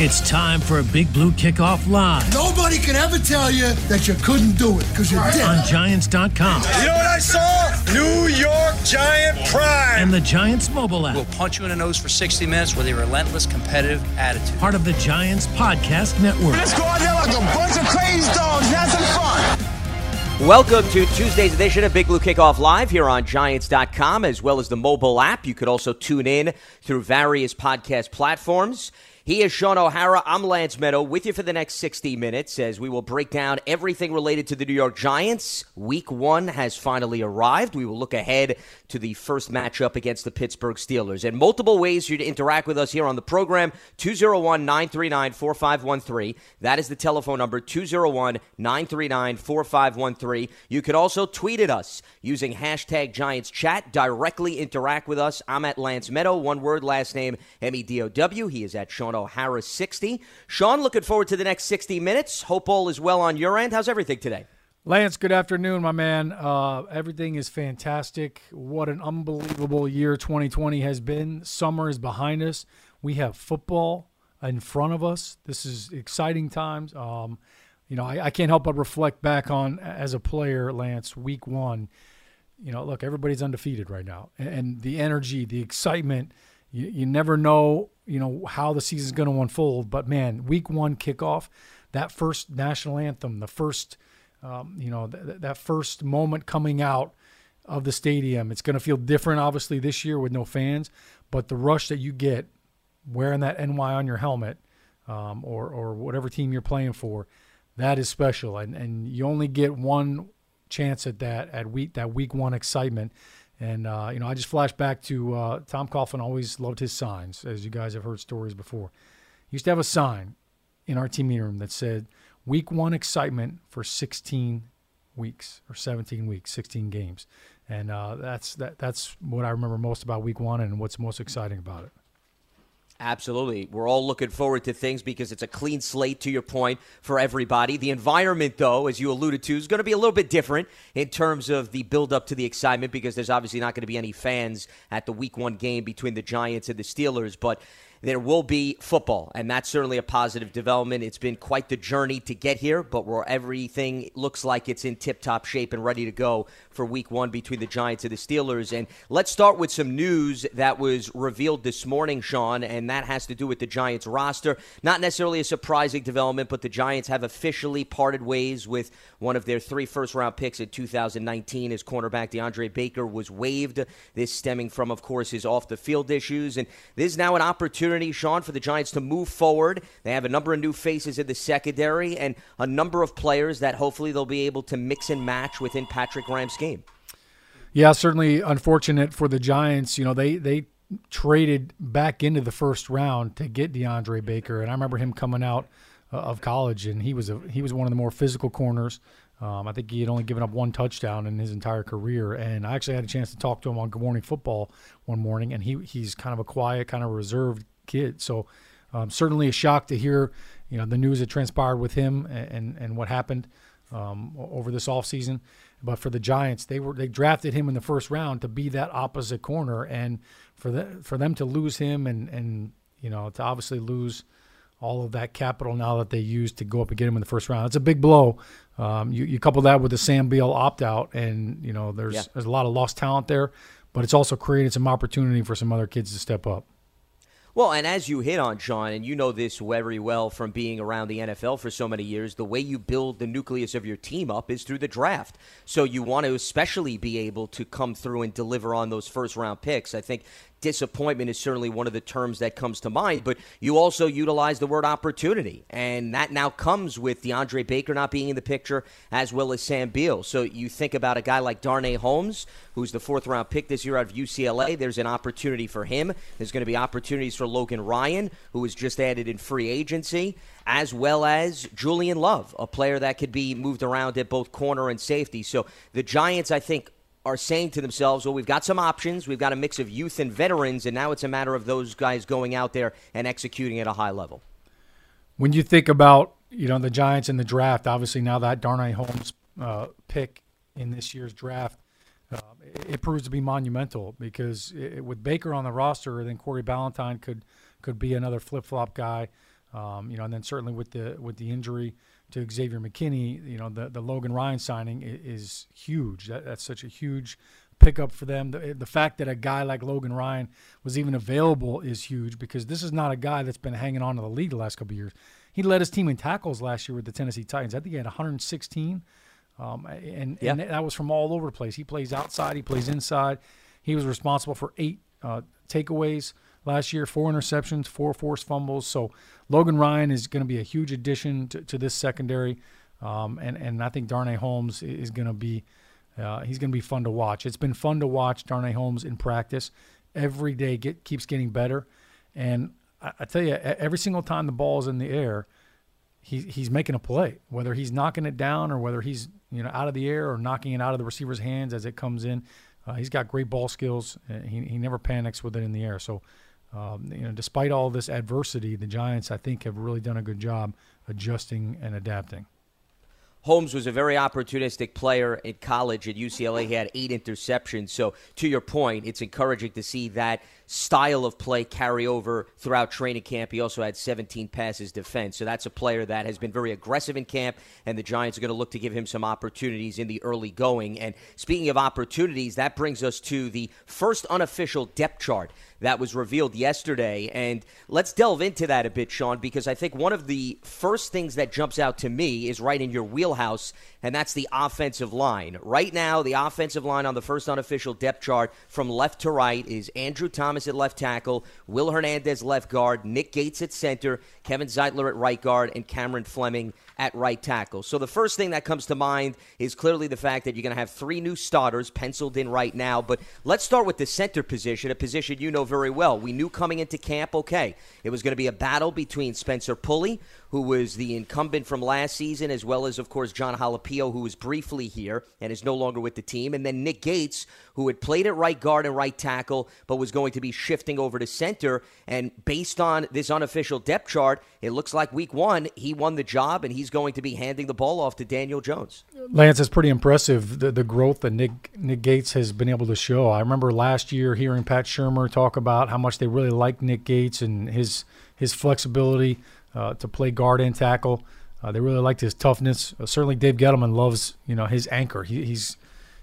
It's time for a Big Blue Kickoff Live Nobody can ever tell you that you couldn't do it because you did. on Giants.com You know what I saw? New York Giant Prime. and the Giants mobile app. We'll punch you in the nose for 60 minutes with a relentless competitive attitude. Part of the Giants Podcast Network. Let's go out there like a bunch of crazy dogs. Have some fun. Welcome to Tuesday's edition of Big Blue Kickoff Live here on Giants.com as well as the mobile app. You could also tune in through various podcast platforms. He is Shaun O'Hara. I'm Lance Medow with you for the next 60 minutes as we will break down everything related to the New York Giants. Week one has finally arrived. We will look ahead to the first matchup against the Pittsburgh Steelers. And multiple ways for you to interact with us here on the program 201 939 4513. That is the telephone number 201 939 4513. You can also tweet at us using hashtag Giants Chat. Directly interact with us. I'm at Lance Medow, one word, last name M E D O W. He is at Shaun O'Hara 60. Sean, looking forward to the next 60 minutes. Hope all is well on your end. How's everything today? Lance, good afternoon, my man. Uh, everything is fantastic. What an unbelievable year 2020 has been. Summer is behind us. We have football in front of us. This is exciting times. Um, you know, I, I can't help but reflect back on as a player, Lance, week one. You know, look, everybody's undefeated right now, and, and the energy, the excitement. You, you never know, you know, how the season's going to unfold. But man, week one kickoff, that first national anthem, the first um, you know, th- that first moment coming out of the stadium. It's going to feel different, obviously, this year with no fans, but the rush that you get wearing that NY on your helmet um, or, or whatever team you're playing for, that is special. And, and you only get one chance at that, at week, that week one excitement. And, uh, you know, I just flash back to uh, Tom Coughlin always loved his signs, as you guys have heard stories before. He used to have a sign in our team meeting room that said, week one excitement for 16 weeks or 17 weeks, 16 games. And uh, that's that, that's what I remember most about week one and what's most exciting about it. Absolutely. We're all looking forward to things because it's a clean slate, to your point, for everybody. The environment, though, as you alluded to, is going to be a little bit different in terms of the build up to the excitement because there's obviously not going to be any fans at the week one game between the Giants and the Steelers. But there will be football, and that's certainly a positive development. It's been quite the journey to get here, but where everything looks like it's in tip top shape and ready to go for week one between the Giants and the Steelers. And let's start with some news that was revealed this morning, Sean, and that has to do with the Giants roster. Not necessarily a surprising development, but the Giants have officially parted ways with one of their three first round picks in 2019 as cornerback DeAndre Baker was waived. This stemming from, of course, his off the field issues. And this is now an opportunity, Sean, for the Giants to move forward. They have a number of new faces in the secondary and a number of players that hopefully they'll be able to mix and match within Patrick Graham's game. Yeah, certainly unfortunate for the Giants. You know, they they traded back into the first round to get DeAndre Baker, and I remember him coming out uh, of college, and he was a he was one of the more physical corners. Um, I think he had only given up one touchdown in his entire career, and I actually had a chance to talk to him on Good Morning Football one morning, and he he's kind of a quiet, kind of reserved kid. So um, certainly a shock to hear, you know, the news that transpired with him and and, and what happened um, over this offseason. But for the Giants, they were they drafted him in the first round to be that opposite corner, and for the, for them to lose him and and you know to obviously lose all of that capital now that they used to go up and get him in the first round, it's a big blow. Um, you, you couple that with the Sam Beal opt out, and you know there's Yeah. there's a lot of lost talent there, but it's also created some opportunity for some other kids to step up. Well, and as you hit on, Sean, and you know this very well from being around the NFL for so many years, the way you build the nucleus of your team up is through the draft. So you want to especially be able to come through and deliver on those first round picks. I think disappointment is certainly one of the terms that comes to mind, but you also utilize the word opportunity. And that now comes with DeAndre Baker not being in the picture as well as Sam Beal. So you think about a guy like Darnay Holmes, who's the fourth round pick this year out of UCLA. There's an opportunity for him. There's going to be opportunities for Logan Ryan, who was just added in free agency, as well as Julian Love, a player that could be moved around at both corner and safety. So the Giants, I think, are saying to themselves, well, we've got some options. We've got a mix of youth and veterans, and now it's a matter of those guys going out there and executing at a high level. When you think about you know the Giants in the draft, obviously now that Darnay Holmes uh, pick in this year's draft, uh, it, proves to be monumental because it, with Baker on the roster, then Corey Ballentine could could be another flip flop guy. Um, you know, and then certainly with the with the injury to Xavier McKinney, you know, the the Logan Ryan signing is, is huge. That, that's such a huge pickup for them. The, the fact that a guy like Logan Ryan was even available is huge because this is not a guy that's been hanging on to the league the last couple of years. He led his team in tackles last year with the Tennessee Titans. I think he had 116, um, and, yeah. and that was from all over the place. He plays outside, he plays inside. He was responsible for eight uh, takeaways last year, four interceptions, four forced fumbles. So Logan Ryan is going to be a huge addition to, to this secondary, um, and and I think Darnay Holmes is going to be uh, he's going to be fun to watch. It's been fun to watch Darnay Holmes in practice. Every day get keeps getting better, and I, I tell you, every single time the ball is in the air, he, he's making a play. Whether he's knocking it down or whether he's you know out of the air or knocking it out of the receiver's hands as it comes in, uh, he's got great ball skills. He he never panics with it in the air. So. Um, you know, despite all this adversity, the Giants, I think, have really done a good job adjusting and adapting. Holmes was a very opportunistic player in college at UCLA. He had eight interceptions. So, to your point, it's encouraging to see that style of play carry over throughout training camp. He also had 17 passes defense. So, that's a player that has been very aggressive in camp, and the Giants are going to look to give him some opportunities in the early going. And speaking of opportunities, that brings us to the first unofficial depth chart that was revealed yesterday. And let's delve into that a bit, Sean, because I think one of the first things that jumps out to me is right in your wheelhouse, and that's the offensive line. Right now, the offensive line on the first unofficial depth chart from left to right is Andrew Thomas at left tackle, Will Hernandez left guard, Nick Gates at center, Kevin Zeitler at right guard, and Cameron Fleming at right tackle. So the first thing that comes to mind is clearly the fact that you're going to have three new starters penciled in right now. But let's start with the center position, a position you know very well. We knew coming into camp, okay, it was going to be a battle between Spencer Pulley, who was the incumbent from last season, as well as, of course, John Halapio, who was briefly here and is no longer with the team, and then Nick Gates, who had played at right guard and right tackle, but was going to be shifting over to center. And based on this unofficial depth chart, it looks like week one, he won the job, and he's going to be handing the ball off to Daniel Jones. Lance, it's pretty impressive the, the growth that Nick Nick Gates has been able to show. I remember last year hearing Pat Shurmur talk about how much they really like Nick Gates and his his flexibility uh, to play guard and tackle. Uh, they really liked his toughness. Uh, certainly, Dave Gettleman loves you know his anchor. He, he's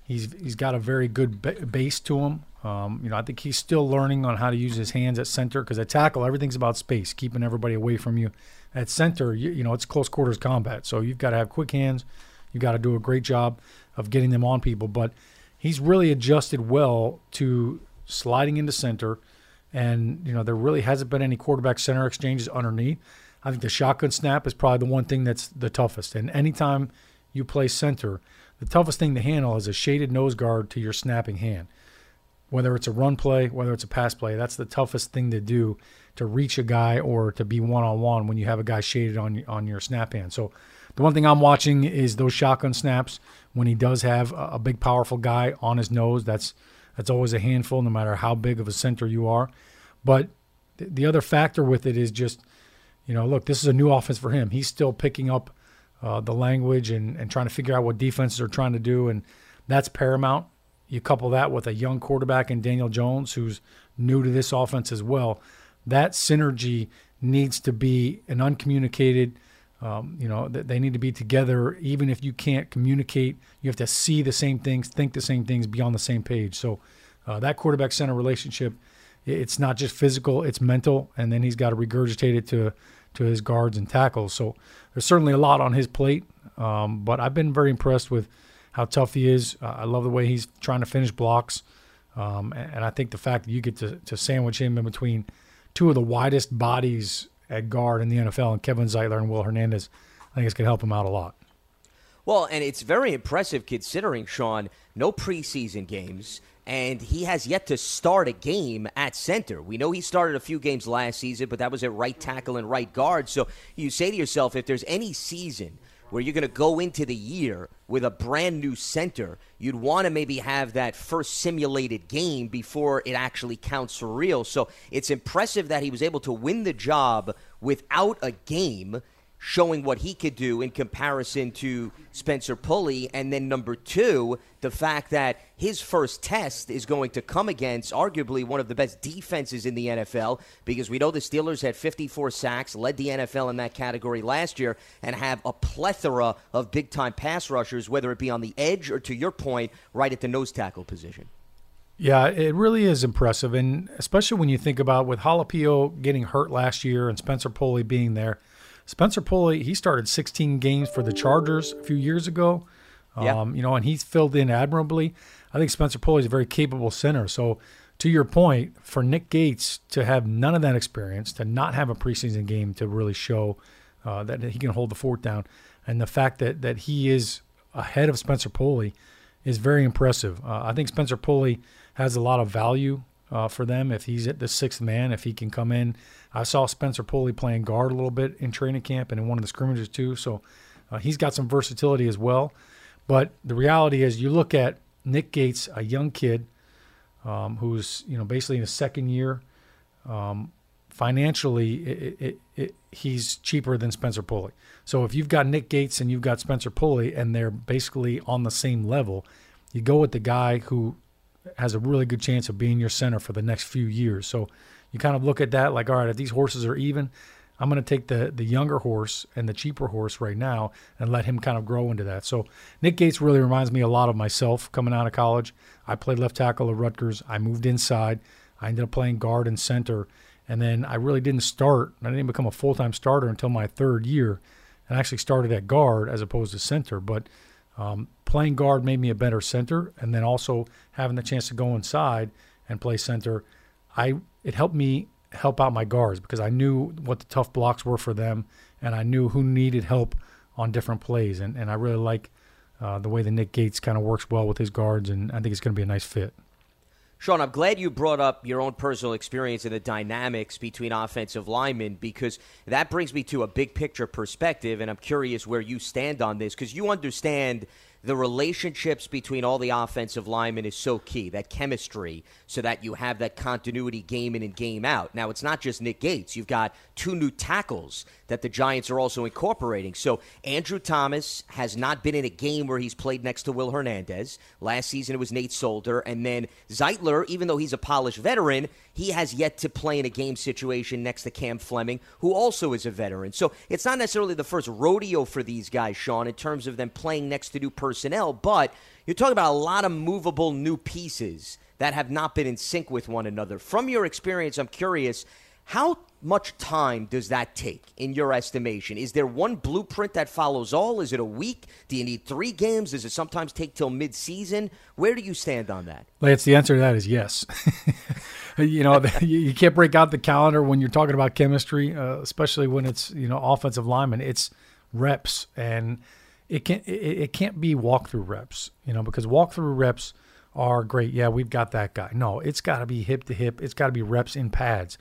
he's he's got a very good ba- base to him. Um, you know, I think he's still learning on how to use his hands at center because at tackle, everything's about space, keeping everybody away from you. At center, you, you know, it's close quarters combat, so you've got to have quick hands. You've got to do a great job of getting them on people. But he's really adjusted well to sliding into center, and you know there really hasn't been any quarterback center exchanges underneath. I think the shotgun snap is probably the one thing that's the toughest. And anytime you play center, the toughest thing to handle is a shaded nose guard to your snapping hand. Whether it's a run play, whether it's a pass play, that's the toughest thing to do to reach a guy or to be one on one when you have a guy shaded on on your snap hand. So the one thing I'm watching is those shotgun snaps when he does have a big powerful guy on his nose. That's that's always a handful, no matter how big of a center you are. But the other factor with it is just you know, look, this is a new offense for him. He's still picking up uh, the language and, and trying to figure out what defenses are trying to do, and that's paramount. You couple that with a young quarterback in Daniel Jones, who's new to this offense as well. That synergy needs to be an uncommunicated. Um, you know, that they need to be together. Even if you can't communicate, you have to see the same things, think the same things, be on the same page. So uh, that quarterback center relationship, it's not just physical; it's mental, and then he's got to regurgitate it to to his guards and tackles. So there's certainly a lot on his plate. Um, but I've been very impressed with how tough he is. Uh, I love the way he's trying to finish blocks. Um, and, and, I think the fact that you get to, to sandwich him in between two of the widest bodies at guard in the NFL, and Kevin Zeitler and Will Hernandez, I think it's going to help him out a lot. Well, and it's very impressive considering, Sean, no preseason games and he has yet to start a game at center. We know he started a few games last season, but that was at right tackle and right guard. So you say to yourself, if there's any season where you're going to go into the year with a brand new center, you'd want to maybe have that first simulated game before it actually counts for real. So it's impressive that he was able to win the job without a game showing what he could do in comparison to Spencer Pulley. And then number two, the fact that his first test is going to come against arguably one of the best defenses in the NFL because we know the Steelers had 54 sacks, led the NFL in that category last year, and have a plethora of big time pass rushers, whether it be on the edge or to your point, right at the nose tackle position. Yeah, it really is impressive. And especially when you think about with Halapio getting hurt last year and Spencer Pulley being there Spencer Pulley, he started 16 games for the Chargers a few years ago. Yeah. Um, you know, and he's filled in admirably. I think Spencer Pulley is a very capable center. So, to your point, for Nick Gates to have none of that experience, to not have a preseason game to really show uh, that he can hold the fort down, and the fact that that he is ahead of Spencer Pulley is very impressive. Uh, I think Spencer Pulley has a lot of value uh, for them if he's at the sixth man, if he can come in I saw Spencer Pulley playing guard a little bit in training camp and in one of the scrimmages too. So uh, he's got some versatility as well. But the reality is, you look at Nick Gates, a young kid um, who's you know basically in his second year. Um, financially, it, it, it, he's cheaper than Spencer Pulley. So if you've got Nick Gates and you've got Spencer Pulley, and they're basically on the same level, you go with the guy who has a really good chance of being your center for the next few years. So you kind of look at that like, all right, if these horses are even, I'm going to take the the younger horse and the cheaper horse right now and let him kind of grow into that. So Nick Gates really reminds me a lot of myself coming out of college. I played left tackle at Rutgers. I moved inside. I ended up playing guard and center, and then I really didn't start. I didn't become a full time starter until my third year, and I actually started at guard as opposed to center. But um, playing guard made me a better center, and then also having the chance to go inside and play center I it helped me help out my guards because I knew what the tough blocks were for them, and I knew who needed help on different plays, and and I really like uh, the way the Nick Gates kind of works well with his guards, and I think it's going to be a nice fit. Sean, I'm glad you brought up your own personal experience and the dynamics between offensive linemen because that brings me to a big picture perspective, and I'm curious where you stand on this because you understand the relationships between all the offensive linemen is so key, that chemistry, so that you have that continuity game in and game out. Now, it's not just Nick Gates. You've got two new tackles that the Giants are also incorporating. So, Andrew Thomas has not been in a game where he's played next to Will Hernandez. Last season, it was Nate Solder. And then Zeitler, even though he's a polished veteran, he has yet to play in a game situation next to Cam Fleming, who also is a veteran. So, it's not necessarily the first rodeo for these guys, Sean, in terms of them playing next to new personnel, but you're talking about a lot of movable new pieces that have not been in sync with one another. From your experience, I'm curious how much time does that take in your estimation? Is there one blueprint that follows all? Is it a week? Do you need three games? Does it sometimes take till midseason? Where do you stand on that? Lance, the answer to that is yes. you know, you can't break out the calendar when you're talking about chemistry, uh, especially when it's you know offensive lineman. It's reps, and it can it, it can't be walkthrough reps. You know, because walkthrough reps are great. Yeah, we've got that guy. No, it's got to be hip to hip. It's got to be reps in pads.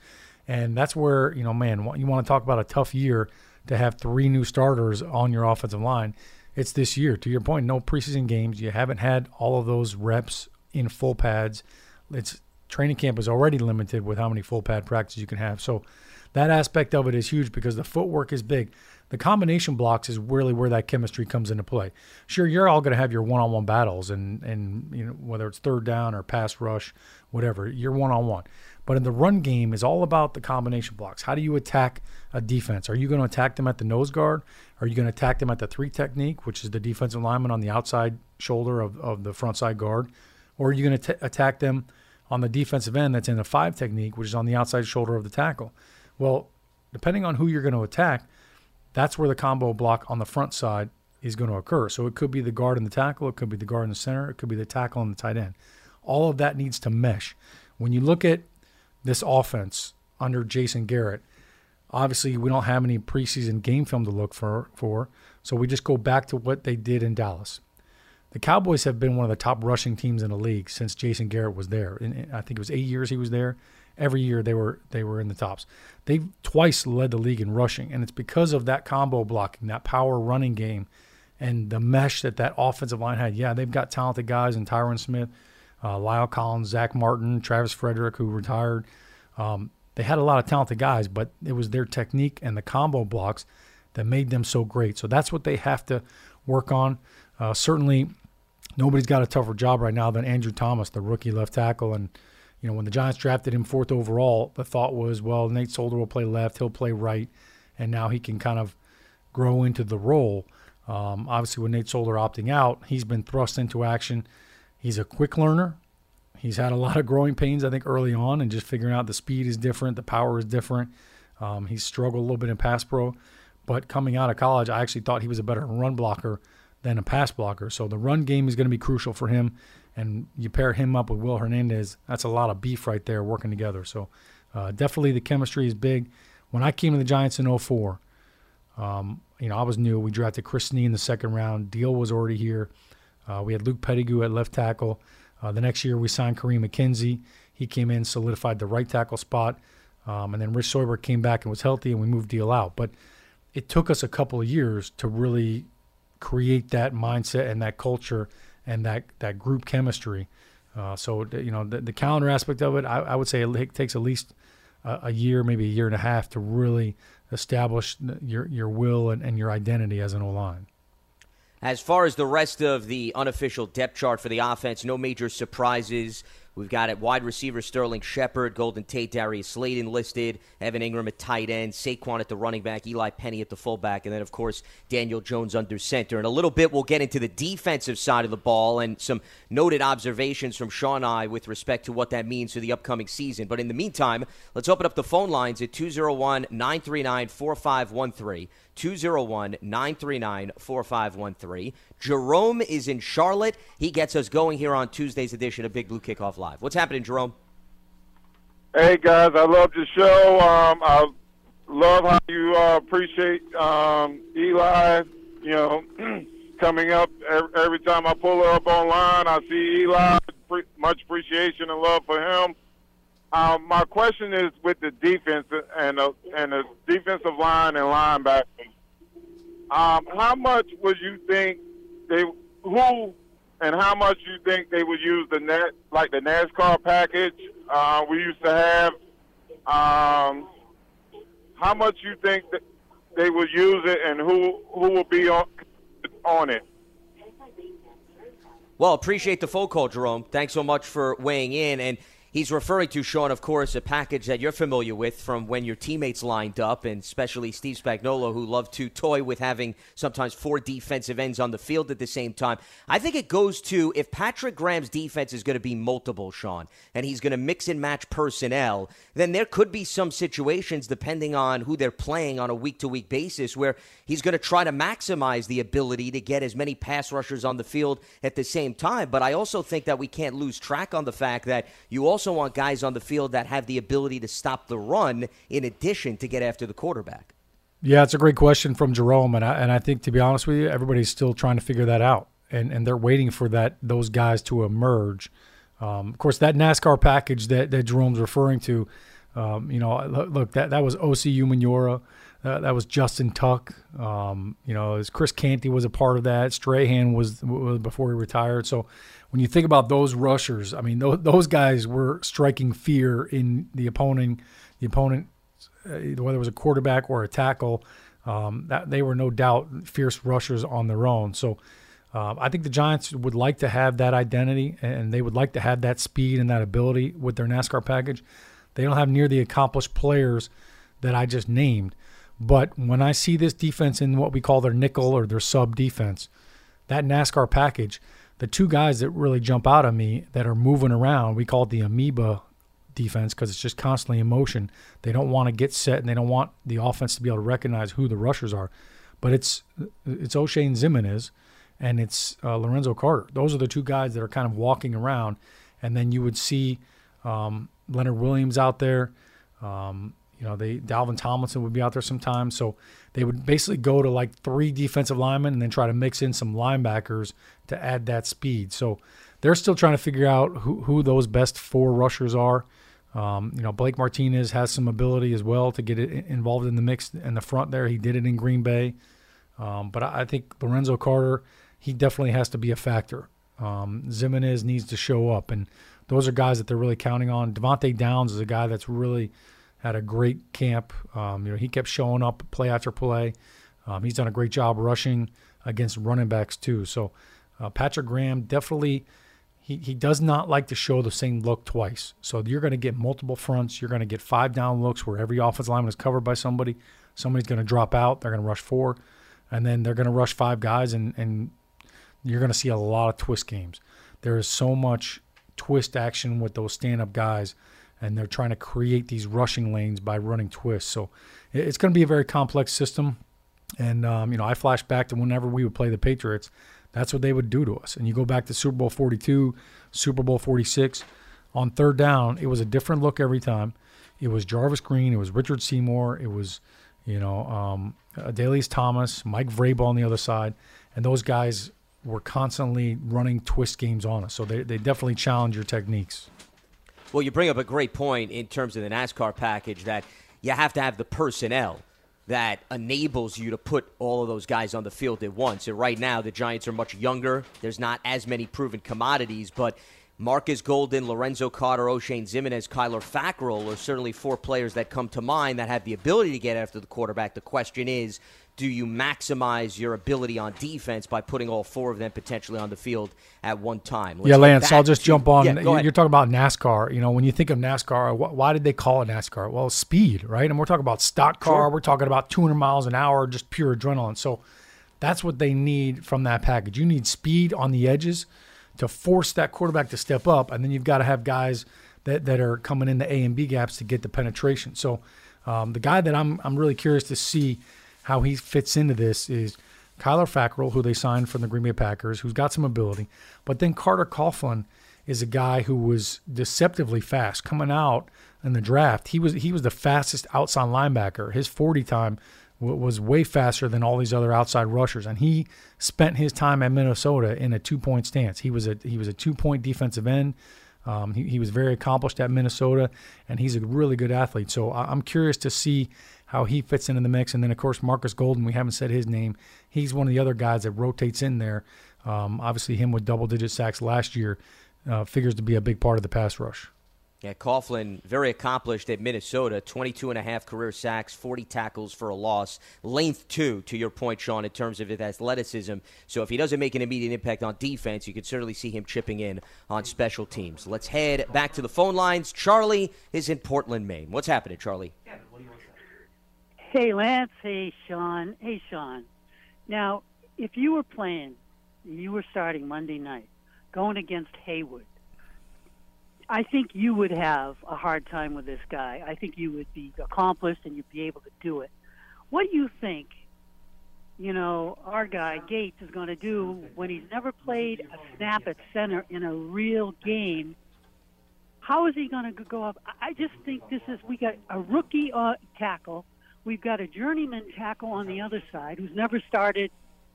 And that's where, you know, man, you want to talk about a tough year to have three new starters on your offensive line. It's this year. To your point, no preseason games. You haven't had all of those reps in full pads. It's training camp is already limited with how many full pad practices you can have. So that aspect of it is huge because the footwork is big. The combination blocks is really where that chemistry comes into play. Sure, you're all going to have your one-on-one battles, and and you know whether it's third down or pass rush, whatever, you're one-on-one. But in the run game is all about the combination blocks. How do you attack a defense? Are you going to attack them at the nose guard? Are you going to attack them at the three technique, which is the defensive lineman on the outside shoulder of, of the front side guard? Or are you going to attack them on the defensive end that's in the five technique, which is on the outside shoulder of the tackle? Well, depending on who you're going to attack, that's where the combo block on the front side is going to occur. So it could be the guard and the tackle, it could be the guard in the center, it could be the tackle and the tight end. All of that needs to mesh. When you look at this offense under Jason Garrett. Obviously, we don't have any preseason game film to look for, for, so we just go back to what they did in Dallas. The Cowboys have been one of the top rushing teams in the league since Jason Garrett was there. And I think it was eight years he was there. Every year they were they were in the tops. They've twice led the league in rushing, and it's because of that combo blocking, that power running game, and the mesh that that offensive line had. Yeah, they've got talented guys in Tyron Smith, uh, La'el Collins, Zach Martin, Travis Frederick, who retired. Um, they had a lot of talented guys, but it was their technique and the combo blocks that made them so great. So that's what they have to work on. Uh, certainly, nobody's got a tougher job right now than Andrew Thomas, the rookie left tackle. And, you know, when the Giants drafted him fourth overall, the thought was, well, Nate Solder will play left, he'll play right, and now he can kind of grow into the role. Um, obviously, with Nate Solder opting out, he's been thrust into action. He's a quick learner. He's had a lot of growing pains, I think, early on, and just figuring out the speed is different, the power is different. Um, he's struggled a little bit in pass pro, but coming out of college, I actually thought he was a better run blocker than a pass blocker. So the run game is going to be crucial for him. And you pair him up with Will Hernandez, that's a lot of beef right there working together. So uh, definitely the chemistry is big. When I came to the Giants in 04, um, you know, I was new. We drafted Chris Snee in the second round. Diehl was already here. Uh, we had Luke Petitgout at left tackle. Uh, the next year, we signed Kareem McKenzie. He came in, solidified the right tackle spot. Um, and then Rich Seubert came back and was healthy, and we moved Diehl out. But it took us a couple of years to really create that mindset and that culture and that, that group chemistry. Uh, so, you know, the, the, calendar aspect of it, I, I would say it takes at least a, a, year, maybe a year and a half to really establish your, your will and, and your identity as an O line. As far as the rest of the unofficial depth chart for the offense, no major surprises. We've got at wide receiver Sterling Shepard, Golden Tate, Darius Slayton listed, Evan Engram at tight end, Saquon at the running back, Eli Penny at the fullback, and then, of course, Daniel Jones under center. In a little bit, we'll get into the defensive side of the ball and some noted observations from Sean and I with respect to what that means for the upcoming season. But in the meantime, let's open up the phone lines at 201 939 4513. 201 939 4513. Jerome is in Charlotte. He gets us going here on Tuesday's edition of Big Blue Kickoff Live. What's happening, Jerome? Hey, guys. I love the show. Um, I love how you uh, appreciate um, Eli. You know, coming up every time I pull her up online, I see Eli. Much appreciation and love for him. Um, my question is with the defense and the, and the defensive line and linebackers. Um, how much would you think they who and how much you think they would use the net like the NASCAR package uh, we used to have? Um, how much you think that they would use it, and who who will be on on it? Well, appreciate the phone call, Jerome. Thanks so much for weighing in and. He's referring to, Sean, of course, a package that you're familiar with from when your teammates lined up, and especially Steve Spagnuolo, who loved to toy with having sometimes four defensive ends on the field at the same time. I think it goes to if Patrick Graham's defense is going to be multiple, Sean, and he's going to mix and match personnel, then there could be some situations, depending on who they're playing on a week to week basis, where he's going to try to maximize the ability to get as many pass rushers on the field at the same time. But I also think that we can't lose track on the fact that you also also want guys on the field that have the ability to stop the run in addition to get after the quarterback. Yeah, it's a great question from Jerome, and I, and I think to be honest with you, everybody's still trying to figure that out, and and they're waiting for that those guys to emerge. Um, of course, that NASCAR package that, that Jerome's referring to, um, you know, look that that was Osi Umenyiora, uh, that was Justin Tuck. Um, you know, as Chris Canty was a part of that. Strahan was, was before he retired. So when you think about those rushers, I mean, those, those guys were striking fear in the opponent. The opponent, uh, whether it was a quarterback or a tackle, um, that they were no doubt fierce rushers on their own. So uh, I think the Giants would like to have that identity, and they would like to have that speed and that ability with their NASCAR package. They don't have near the accomplished players that I just named. But when I see this defense in what we call their nickel or their sub defense, that NASCAR package, the two guys that really jump out at me that are moving around, we call it the amoeba defense because it's just constantly in motion. They don't want to get set and they don't want the offense to be able to recognize who the rushers are. But it's it's Oshane Ximines and it's uh, Lorenzo Carter. Those are the two guys that are kind of walking around. And then you would see um, Leonard Williams out there. Um, you know, they Dalvin Tomlinson would be out there sometimes. So they would basically go to like three defensive linemen and then try to mix in some linebackers to add that speed. So they're still trying to figure out who, who those best four rushers are. Um, you know, Blake Martinez has some ability as well to get involved in the mix in the front there. He did it in Green Bay. Um, but I think Lorenzo Carter, he definitely has to be a factor. Um, Ximines needs to show up. And those are guys that they're really counting on. Devante Downs is a guy that's really – had a great camp. Um, you know, he kept showing up play after play. Um, he's done a great job rushing against running backs too. So uh, Patrick Graham definitely he, he does not like to show the same look twice. So you're going to get multiple fronts. You're going to get five down looks where every offensive lineman is covered by somebody. Somebody's going to drop out. They're going to rush four, and then they're going to rush five guys, and and you're going to see a lot of twist games. There is so much twist action with those stand up guys, and they're trying to create these rushing lanes by running twists. So it's going to be a very complex system. And um, you know, I flash back to whenever we would play the Patriots that's what they would do to us. And you go back to Super Bowl 42, Super Bowl 46. On third down, it was a different look every time. It was Jarvis Green, it was Richard Seymour, it was, you know, um, Adalius Thomas, Mike Vrabel on the other side, and those guys were constantly running twist games on us. So they, they definitely challenge your techniques. Well, you bring up a great point in terms of the NASCAR package that you have to have the personnel that enables you to put all of those guys on the field at once. And right now, the Giants are much younger. There's not as many proven commodities, but Marcus Golden, Lorenzo Carter, Oshane Ximines, Kyler Fackrell are certainly four players that come to mind that have the ability to get after the quarterback. The question is, do you maximize your ability on defense by putting all four of them potentially on the field at one time? Let's yeah, Lance, I'll just to, jump on. Yeah, you're talking about NASCAR. You know, when you think of NASCAR, why did they call it NASCAR? Well, speed, right? And we're talking about stock car. Sure. We're talking about 200 miles an hour, just pure adrenaline. So that's what they need from that package. You need speed on the edges to force that quarterback to step up, and then you've got to have guys that, that are coming in the A and B gaps to get the penetration. So um, the guy that I'm I'm really curious to see – how he fits into this is Kyler Fackrell, who they signed from the Green Bay Packers, who's got some ability, but then Carter Coughlin is a guy who was deceptively fast coming out in the draft. He was he was the fastest outside linebacker. His 40 time was way faster than all these other outside rushers, and he spent his time at Minnesota in a two point stance. He was a he was a two point defensive end. Um, he, he was very accomplished at Minnesota, and he's a really good athlete. So I'm curious to see how he fits into the mix. And then, of course, Marcus Golden, we haven't said his name. He's one of the other guys that rotates in there. Um, obviously, him with double digit sacks last year uh, figures to be a big part of the pass rush. Yeah, Coughlin, very accomplished at Minnesota, 22 and a half career sacks, 40 tackles for a loss. Length, too, to your point, Sean, in terms of his athleticism. So if he doesn't make an immediate impact on defense, you could certainly see him chipping in on special teams. Let's head back to the phone lines. Charlie is in Portland, Maine. What's happening, Charlie? Hey, Lance. Hey, Sean. Hey, Sean. Now, if you were playing, you were starting Monday night, going against Heyward, I think you would have a hard time with this guy. I think you would be accomplished and you'd be able to do it. What do you think, you know, our guy Gates is going to do when he's never played a snap at center in a real game? How is he going to go up? I just think this is we got a rookie uh, tackle We've got a journeyman tackle on the other side who's never started,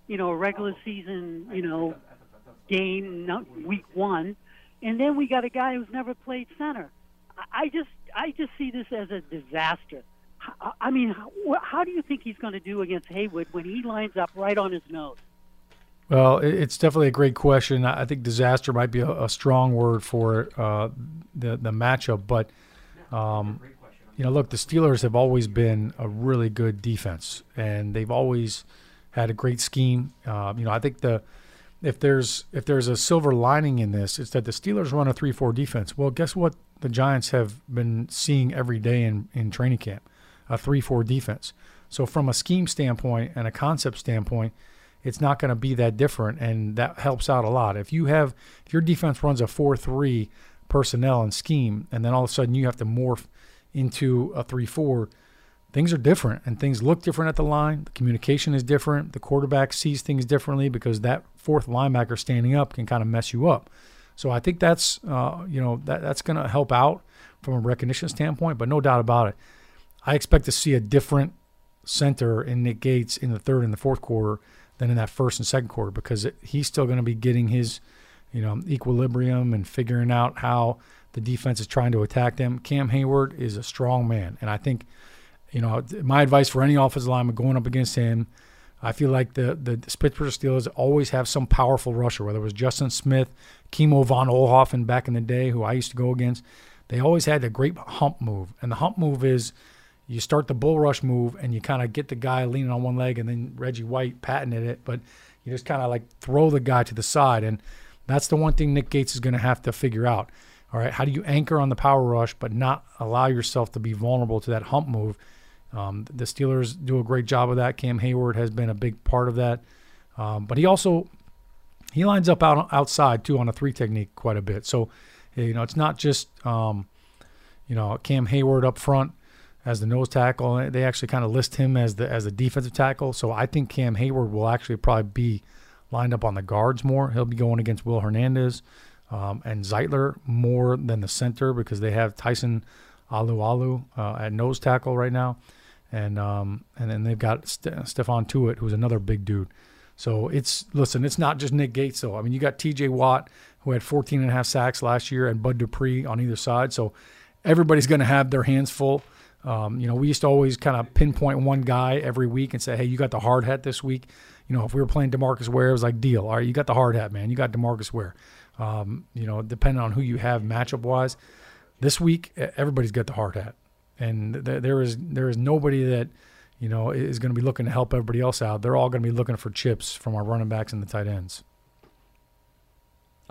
you know, a regular season, you know, game, not week one, and then we got a guy who's never played center. I just, I just see this as a disaster. I mean, how, do you think he's going to do against Heyward when he lines up right on his nose? Well, it's definitely a great question. I think disaster might be a, a strong word for uh, the the matchup, but um, you know, look, the Steelers have always been a really good defense, and they've always had a great scheme. Uh, you know, I think the if there's if there's a silver lining in this, it's that the Steelers run a three-four defense. Well, guess what? The Giants have been seeing every day in in training camp, a three-four defense. So from a scheme standpoint and a concept standpoint, it's not going to be that different, and that helps out a lot. If you have if your defense runs a four-three personnel and scheme, and then all of a sudden you have to morph into a 3 4, things are different and things look different at the line. The communication is different. The quarterback sees things differently because that fourth linebacker standing up can kind of mess you up. So I think that's uh, you know that that's going to help out from a recognition standpoint, but no doubt about it. I expect to see a different center in Nick Gates in the third and the fourth quarter than in that first and second quarter because it, he's still going to be getting his you know equilibrium and figuring out how the defense is trying to attack them. Cam Heyward is a strong man, and I think, you know, my advice for any offensive lineman going up against him, I feel like the the, the Pittsburgh Steelers always have some powerful rusher, whether it was Justin Smith, Kimo von Oelhoffen back in the day, who I used to go against. They always had a great hump move, and the hump move is you start the bull rush move and you kind of get the guy leaning on one leg and then Reggie White patented it, but you just kind of like throw the guy to the side. And that's the one thing Nick Gates is going to have to figure out. All right, how do you anchor on the power rush but not allow yourself to be vulnerable to that hump move? Um, the Steelers do a great job of that. Cam Heyward has been a big part of that, um, but he also he lines up out outside too on a three technique quite a bit. So you know it's not just um, you know Cam Heyward up front as the nose tackle. They actually kind of list him as the as the defensive tackle. So I think Cam Heyward will actually probably be lined up on the guards more. He'll be going against Will Hernandez um, and Zeitler more than the center because they have Tyson Alualu uh, at nose tackle right now and um, and then they've got St- Stephon Tuitt, who's another big dude. So it's listen, it's not just Nick Gates though. I mean, you got T.J. Watt who had 14 and a half sacks last year, and Bud Dupree on either side. So everybody's going to have their hands full. Um, you know, we used to always kind of pinpoint one guy every week and say, "Hey, you got the hard hat this week." You know, if we were playing Demarcus Ware, it was like Diehl. All right, you got the hard hat, man. You got Demarcus Ware. Um, you know, depending on who you have matchup wise, this week everybody's got the hard hat and th- there is there is nobody that you know is going to be looking to help everybody else out. They're all going to be looking for chips from our running backs and the tight ends.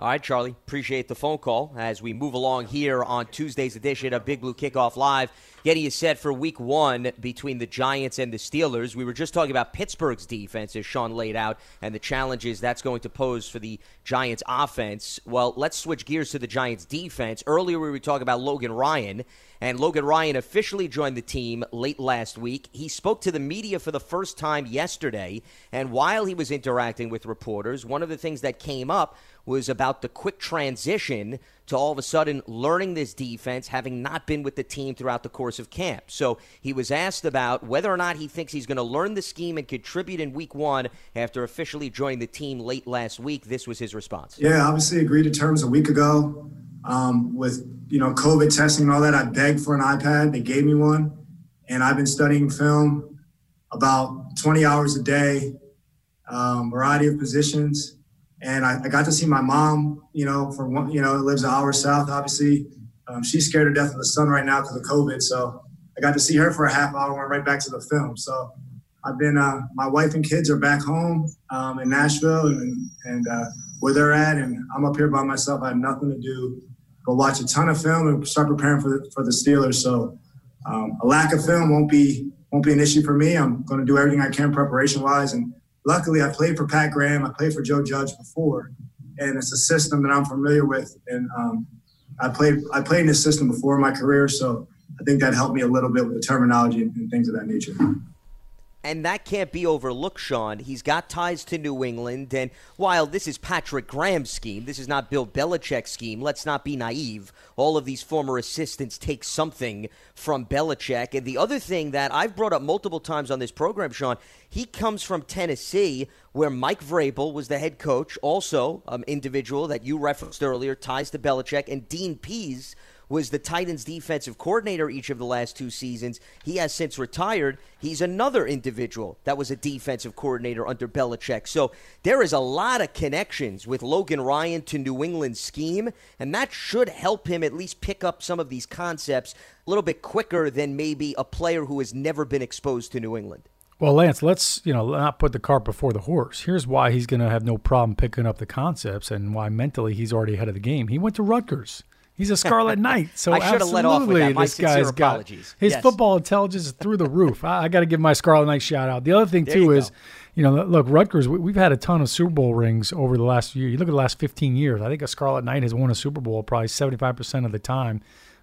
All right, Charlie. Appreciate the phone call as we move along here on Tuesday's edition of Big Blue Kickoff Live, getting you set for week one between the Giants and the Steelers. We were just talking about Pittsburgh's defense, as Sean laid out, and the challenges that's going to pose for the Giants offense. Well, let's switch gears to the Giants defense. Earlier, we were talking about Logan Ryan and Logan Ryan officially joined the team late last week. He spoke to the media for the first time yesterday, and while he was interacting with reporters, one of the things that came up was about the quick transition to all of a sudden learning this defense, having not been with the team throughout the course of camp. So he was asked about whether or not he thinks he's going to learn the scheme and contribute in week one after officially joining the team late last week. This was his response. Yeah, obviously agreed to terms a week ago. Um, with you know COVID testing and all that, I begged for an iPad. They gave me one, and I've been studying film about 20 hours a day, um, variety of positions. And I, I, got to see my mom, you know, for one, you know, lives an hour south, obviously. Um, she's scared to death of the sun right now because of COVID. So I got to see her for a half hour, went right back to the film. So I've been, uh, my wife and kids are back home um, in Nashville and, and uh, where they're at. And I'm up here by myself. I have nothing to do but watch a ton of film and start preparing for the, for the Steelers. So um, a lack of film won't be won't be an issue for me. I'm going to do everything I can preparation wise. And luckily, I played for Pat Graham. I played for Joe Judge before, and it's a system that I'm familiar with. And um, I played I played in this system before in my career, so I think that helped me a little bit with the terminology and, and things of that nature and that can't be overlooked, Sean. He's got ties to New England, and while this is Patrick Graham's scheme, this is not Bill Belichick's scheme. Let's not be naive. All of these former assistants take something from Belichick. And the other thing that I've brought up multiple times on this program, Sean, he comes from Tennessee, where Mike Vrabel was the head coach, also um, individual that you referenced earlier, ties to Belichick, and Dean Pees was the Titans defensive coordinator each of the last two seasons. He has since retired. He's another individual that was a defensive coordinator under Belichick. So there is a lot of connections with Logan Ryan to New England's scheme, and that should help him at least pick up some of these concepts a little bit quicker than maybe a player who has never been exposed to New England. Well, Lance, let's you know not put the cart before the horse. Here's why he's going to have no problem picking up the concepts, and why mentally he's already ahead of the game. He went to Rutgers. He's a Scarlet Knight. So I should have let off with that. My this guy's got his yes. football intelligence is through the roof. I, I got to give my Scarlet Knight shout out. The other thing there too you is, go. you know, look, Rutgers. We, have had a ton of Super Bowl rings over the last year. You look at the last 15 years. I think a Scarlet Knight has won a Super Bowl probably 75 percent of the time.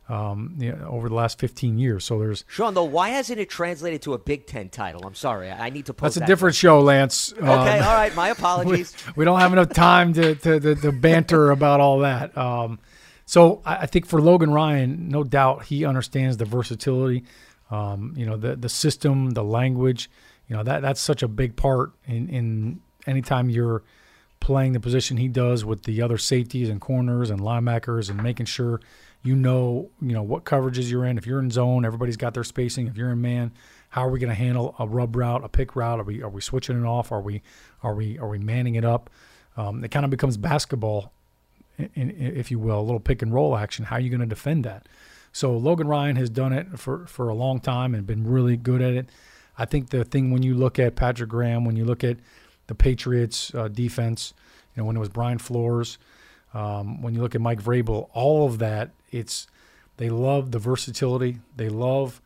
Um, you know, over the last 15 years. So there's Sean, though, why hasn't it translated to a Big Ten title? I'm sorry, I need to. Post That's a that different show, Lance. Okay, um, all right, my apologies. We, we, don't have enough time to to, to, to banter about all that. Um, so I, I think for Logan Ryan, no doubt he understands the versatility, um, you know, the the system, the language. You know that that's such a big part in in anytime you're playing the position he does with the other safeties and corners and linebackers and making sure you know you know what coverages you're in. If you're in zone, everybody's got their spacing. If you're in man, how are we going to handle a rub route, a pick route? Are we are we switching it off? Are we are we are we manning it up? Um, it kind of becomes basketball if you will, a little pick and roll action. How are you going to defend that? So Logan Ryan has done it for, for a long time and been really good at it. I think the thing when you look at Patrick Graham, when you look at the Patriots uh, defense, you know, when it was Brian Flores, um, when you look at Mike Vrabel, all of that, it's they love the versatility. They love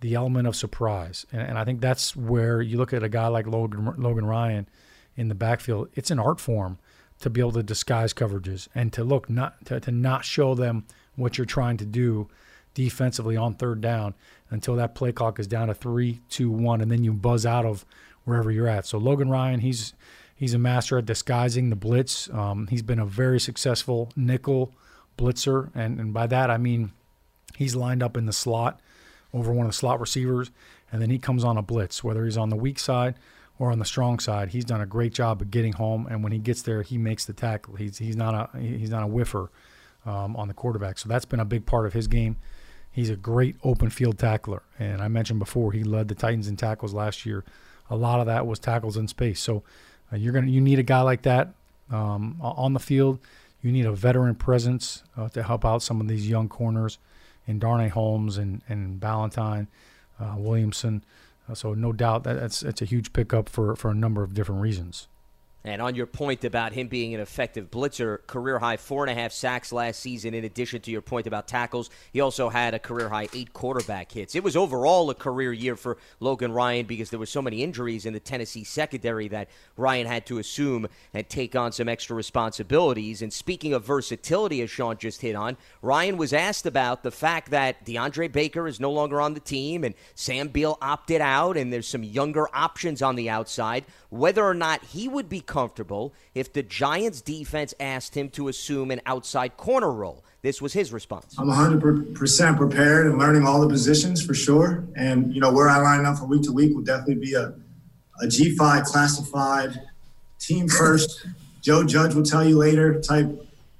the element of surprise, and, and I think that's where you look at a guy like Logan Logan Ryan in the backfield. It's an art form to be able to disguise coverages and to look not to, to not show them what you're trying to do defensively on third down until that play clock is down to three, two, one, and then you buzz out of wherever you're at. So Logan Ryan, he's he's a master at disguising the blitz. Um, he's been a very successful nickel blitzer, and, and by that I mean he's lined up in the slot over one of the slot receivers, and then he comes on a blitz, whether he's on the weak side or on the strong side. He's done a great job of getting home, and when he gets there, he makes the tackle. He's he's not a he's not a whiffer um, on the quarterback, so that's been a big part of his game. He's a great open field tackler, and I mentioned before he led the Titans in tackles last year. A lot of that was tackles in space. So uh, you're gonna you need a guy like that um, on the field. You need a veteran presence uh, to help out some of these young corners, in Darnay Holmes and and Ballentine, uh, Williamson. So no doubt that that's it's a huge pickup for for a number of different reasons. And on your point about him being an effective blitzer, career high four and a half sacks last season, in addition to your point about tackles, he also had a career high eight quarterback hits. It was overall a career year for Logan Ryan because there were so many injuries in the Tennessee secondary that Ryan had to assume and take on some extra responsibilities. And speaking of versatility, as Shaun just hit on, Ryan was asked about the fact that DeAndre Baker is no longer on the team and Sam Beal opted out, and there's some younger options on the outside whether or not he would be comfortable if the Giants defense asked him to assume an outside corner role. This was his response. I'm 100% prepared and learning all the positions for sure. And, you know, where I line up from week to week will definitely be a, a G5 classified team first. Joe Judge will tell you later type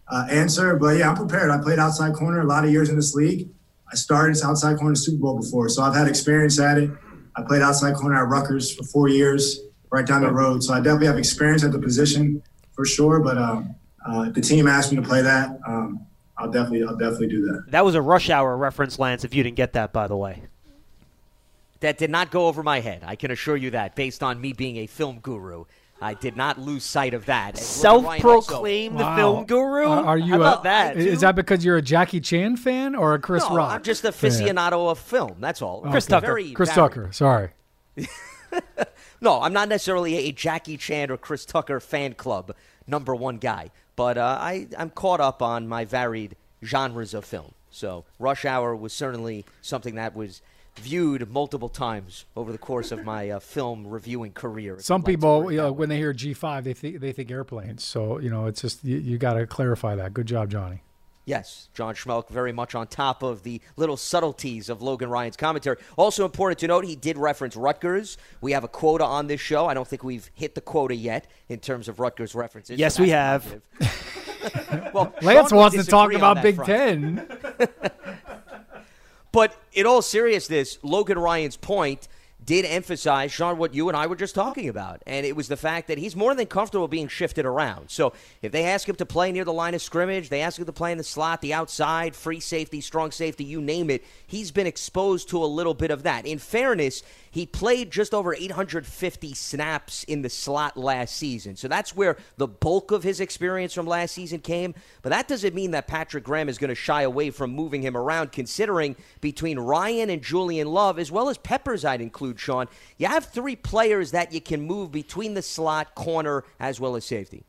uh, answer. But yeah, I'm prepared. I played outside corner a lot of years in this league. I started as outside corner Super Bowl before, so I've had experience at it. I played outside corner at Rutgers for four years right down the road. So I definitely have experience at the position for sure. But um, uh, if the team asked me to play that, um, I'll definitely I'll definitely do that. That was a rush hour reference, Lance. If you didn't get that, by the way. That did not go over my head. I can assure you that, based on me being a film guru. I did not lose sight of that. Self-proclaimed Wow. film guru. Are, are you How about a- that? Is that because you're a Jackie Chan fan or a Chris no, Rock? I'm just a fan? aficionado of film. That's all. Chris Tucker. Very Chris varied. Tucker. Sorry. No, I'm not necessarily a Jackie Chan or Chris Tucker fan club number one guy, but uh, I, I'm caught up on my varied genres of film. So Rush Hour was certainly something that was viewed multiple times over the course of my uh, film reviewing career. Some you'd like to people, you know, when they hear G5, they think they think airplanes. So you know, it's just you, you got to clarify that. Good job, Johnny. Yes, John Schmelk very much on top of the little subtleties of Logan Ryan's commentary. Also important to note, he did reference Rutgers. We have a quota on this show. I don't think we've hit the quota yet in terms of Rutgers references. Yes, we have. well, Lance Shaun wants to talk about Big front. Ten. But in all seriousness, Logan Ryan's point did emphasize, Shaun, what you and I were just talking about. And it was the fact that he's more than comfortable being shifted around. So if they ask him to play near the line of scrimmage, they ask him to play in the slot, the outside, free safety, strong safety, you name it, he's been exposed to a little bit of that. In fairness, he played just over 850 snaps in the slot last season. So that's where the bulk of his experience from last season came. But that doesn't mean that Patrick Graham is going to shy away from moving him around, considering between Ryan and Julian Love, as well as Peppers, I'd include, Shaun, you have three players that you can move between the slot, corner, as well as safety.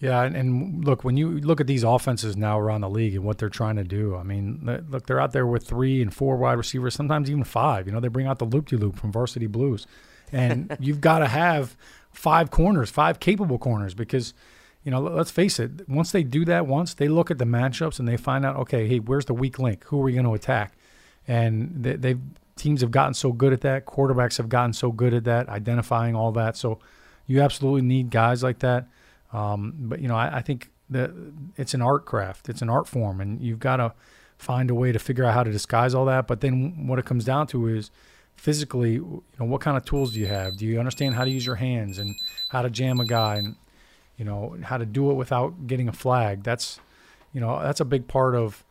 Yeah, and, and look when you look at these offenses now around the league and what they're trying to do. I mean, look, they're out there with three and four wide receivers, sometimes even five. You know, they bring out the loop de loop from Varsity Blues, and you've got to have five corners, five capable corners, because you know, let's face it. Once they do that, once they look at the matchups and they find out, okay, hey, where's the weak link? Who are we going to attack? And they, they've teams have gotten so good at that. Quarterbacks have gotten so good at that, identifying all that. So you absolutely need guys like that. Um, but you know, I, I think that it's an art craft. It's an art form, and you've got to find a way to figure out how to disguise all that. But then what it comes down to is physically, you know, what kind of tools do you have? Do you understand how to use your hands and how to jam a guy and you know how to do it without getting a flag? That's you know that's a big part of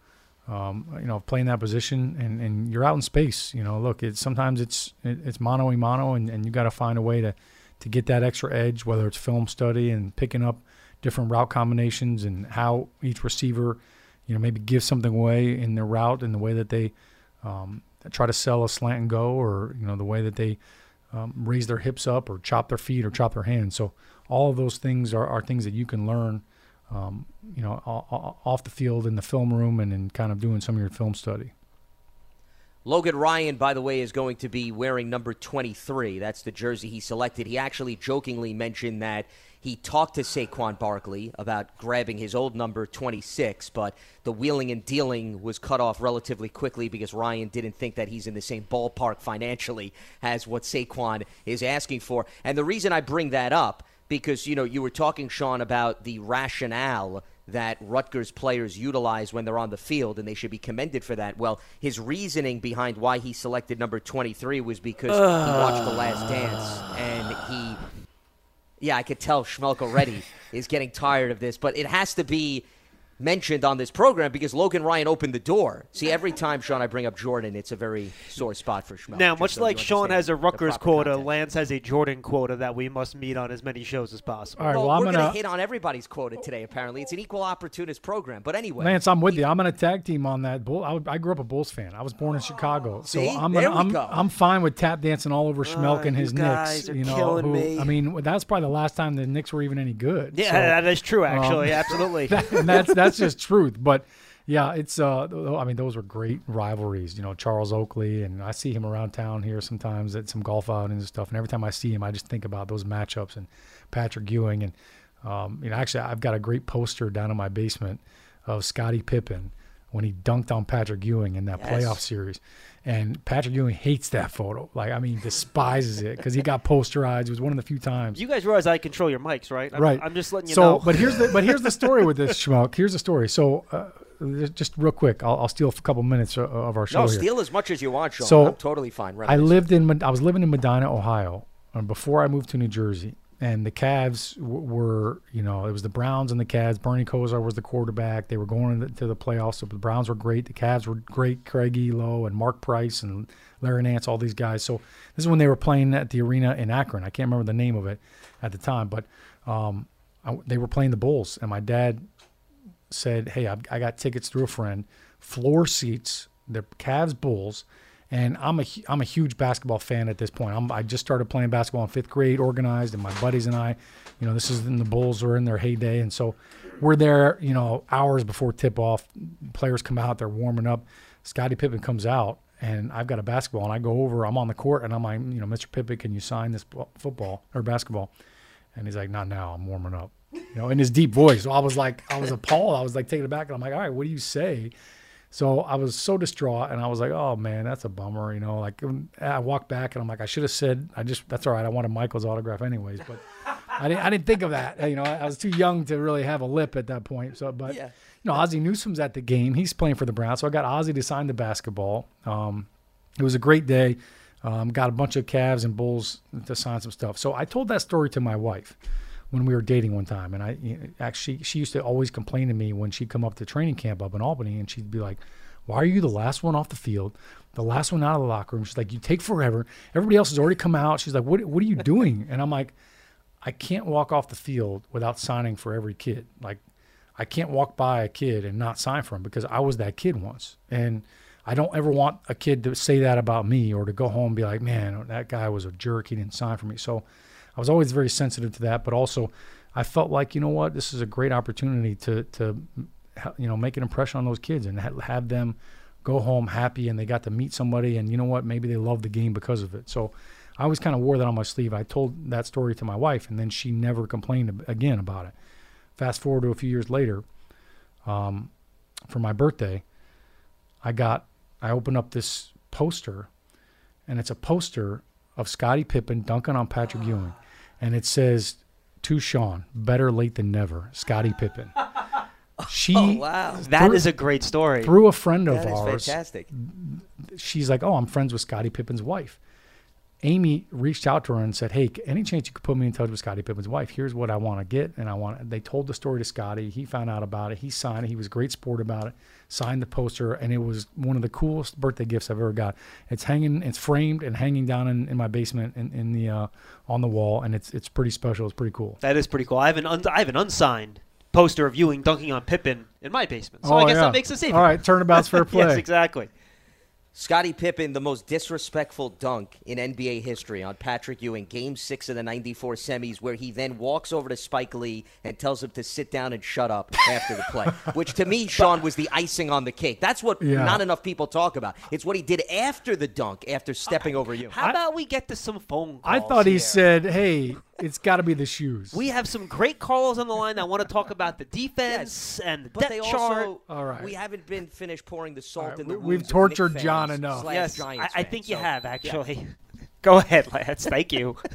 um, you know, playing that position, and, and you're out in space. You know, look, it's sometimes it's it, it's mono a mano, and, and you got to find a way to to get that extra edge, whether it's film study and picking up different route combinations and how each receiver, you know, maybe give something away in their route and the way that they um, try to sell a slant and go, or you know, the way that they um, raise their hips up or chop their feet or chop their hands. So all of those things are, are things that you can learn um, you know, off the field in the film room and in kind of doing some of your film study. Logan Ryan, by the way, is going to be wearing number 23. That's the jersey he selected. He actually jokingly mentioned that he talked to Saquon Barkley about grabbing his old number 26, but the wheeling and dealing was cut off relatively quickly because Ryan didn't think that he's in the same ballpark financially as what Saquon is asking for. And the reason I bring that up because you know you were talking, Shaun, about the rationale that Rutgers players utilize when they're on the field, and they should be commended for that. Well, his reasoning behind why he selected number 23 was because uh. he watched The Last Dance, and he, yeah, I could tell Schmelk already is getting tired of this, but it has to be mentioned on this program because Logan Ryan opened the door. See, every time Shaun I bring up Jordan, it's a very sore spot for Schmelk. Now, much so like Shaun has a Rutgers quota, context. Lance has a Jordan quota that we must meet on as many shows as possible. All right, well, well we're going to hit on everybody's quota today. Apparently, it's an equal opportunist program. But anyway, Lance, I'm with you. I'm going to tag team on that. Bull. I, I, grew up a Bulls fan. I was born in Chicago, so See? I'm gonna, I'm, I'm, fine with tap dancing all over Schmelk and his you Knicks. you know, who, me. I mean, that's probably the last time the Knicks were even any good. Yeah, so, that is true. Actually, um, absolutely. That, that's that's just truth. But yeah, it's uh, I mean, those were great rivalries. You know, Charles Oakley, and I see him around town here sometimes at some golf outings and stuff. And every time I see him, I just think about those matchups and Patrick Ewing. And um, you know, actually, I've got a great poster down in my basement of Scottie Pippen when he dunked on Patrick Ewing in that yes. playoff series. And Patrick Ewing hates that photo. Like, I mean, despises it because he got posterized. It was one of the few times. You guys realize I control your mics, right? I'm, right. I'm just letting you so, know. but here's the but here's the story with this schmuck. Here's the story. So, uh, just real quick, I'll, I'll, steal a couple minutes of our show. No, here. steal as much as you want, Shaun. So I'm totally fine. Right I lived in I was living in Medina, Ohio, uh, before I moved to New Jersey, and the Cavs were, you know, it was the Browns and the Cavs. Bernie Kosar was the quarterback. They were going to the playoffs. So the Browns were great. The Cavs were great. Craig Ehlo and Mark Price and Larry Nance, all these guys. So this is when they were playing at the arena in Akron. I can't remember the name of it at the time, but um, I, they were playing the Bulls, and my dad said, "Hey, I, I got tickets through a friend, floor seats, the Cavs Bulls." And I'm a I'm a huge basketball fan at this point. I'm, I just started playing basketball in fifth grade, organized, and my buddies and I, you know, this is when the Bulls were in their heyday, and so we're there, you know, hours before tip off. Players come out, they're warming up. Scottie Pippen comes out, and I've got a basketball, and I go over, I'm on the court, and I'm like, you know, Mr. Pippen, can you sign this football or basketball? And he's like, not now, I'm warming up you know, in his deep voice. So I was like, I was appalled. I was like taken aback, and I'm like, all right, what do you say? So I was so distraught, and I was like, oh man, that's a bummer. You know, like I walked back, and I'm like, I should have said, I just, that's all right. I wanted Michael's autograph anyways, but I didn't, I didn't think of that. You know, I was too young to really have a lip at that point. So, but yeah. you know, Ozzie Newsome's at the game. He's playing for the Browns, so I got Ozzie to sign the basketball. Um, it was a great day. Um, got a bunch of Cavs and Bulls to sign some stuff. So I told that story to my wife when we were dating one time, and I actually she used to always complain to me when she'd come up to training camp up in Albany, and she'd be like, "Why are you the last one off the field, the last one out of the locker room?" She's like, "You take forever. Everybody else has already come out." She's like, "What What are you doing?" And I'm like, "I can't walk off the field without signing for every kid. Like, I can't walk by a kid and not sign for him because I was that kid once, and." I don't ever want a kid to say that about me or to go home and be like, man, that guy was a jerk. He didn't sign for me. So I was always very sensitive to that, but also I felt like you know what, this is a great opportunity to to you know make an impression on those kids and ha- have them go home happy and they got to meet somebody and you know what, maybe they love the game because of it. So I always kind of wore that on my sleeve. I told that story to my wife, and then she never complained again about it. Fast forward to a few years later, um, for my birthday, I got I opened up this poster, and it's a poster of Scottie Pippen dunking on Patrick Ewing and it says to Shaun, better late than never, Scottie Pippen. She, oh, wow. That through, is a great story. Through a friend of that ours. fantastic. She's like, oh, I'm friends with Scottie Pippen's wife. Amy reached out to her and said, "Hey, any chance you could put me in touch with Scottie Pippen's wife? Here's what I want to get, and I want." They told the story to Scottie. He found out about it. He signed it. He was a great sport about it. Signed the poster, and it was one of the coolest birthday gifts I've ever got. It's hanging, it's framed and hanging down in, in my basement in, in the uh, on the wall, and it's it's pretty special. It's pretty cool. That is pretty cool. I have an un- I have an unsigned poster of Ewing dunking on Pippen in my basement, so Oh, I guess yeah. that makes it safe. All right, turnabout's fair play. yes, exactly. Scottie Pippen, the most disrespectful dunk in NBA history on Patrick Ewing, game six of the 94 semis, where he then walks over to Spike Lee and tells him to sit down and shut up after the play. Which to me, Shaun, was the icing on the cake. That's what Yeah. not enough people talk about. It's what he did after the dunk, after stepping uh, over you. How about we get to some phone calls? I thought he here? said, "Hey, it's got to be the shoes." We have some great callers on the line that want to talk about the defense and the But depth they chart. also, All right. we haven't been finished pouring the salt right, in the we- we've tortured John enough. yes, I, Giants I fans. think you So, have yeah. actually. Go ahead, lads. Thank you.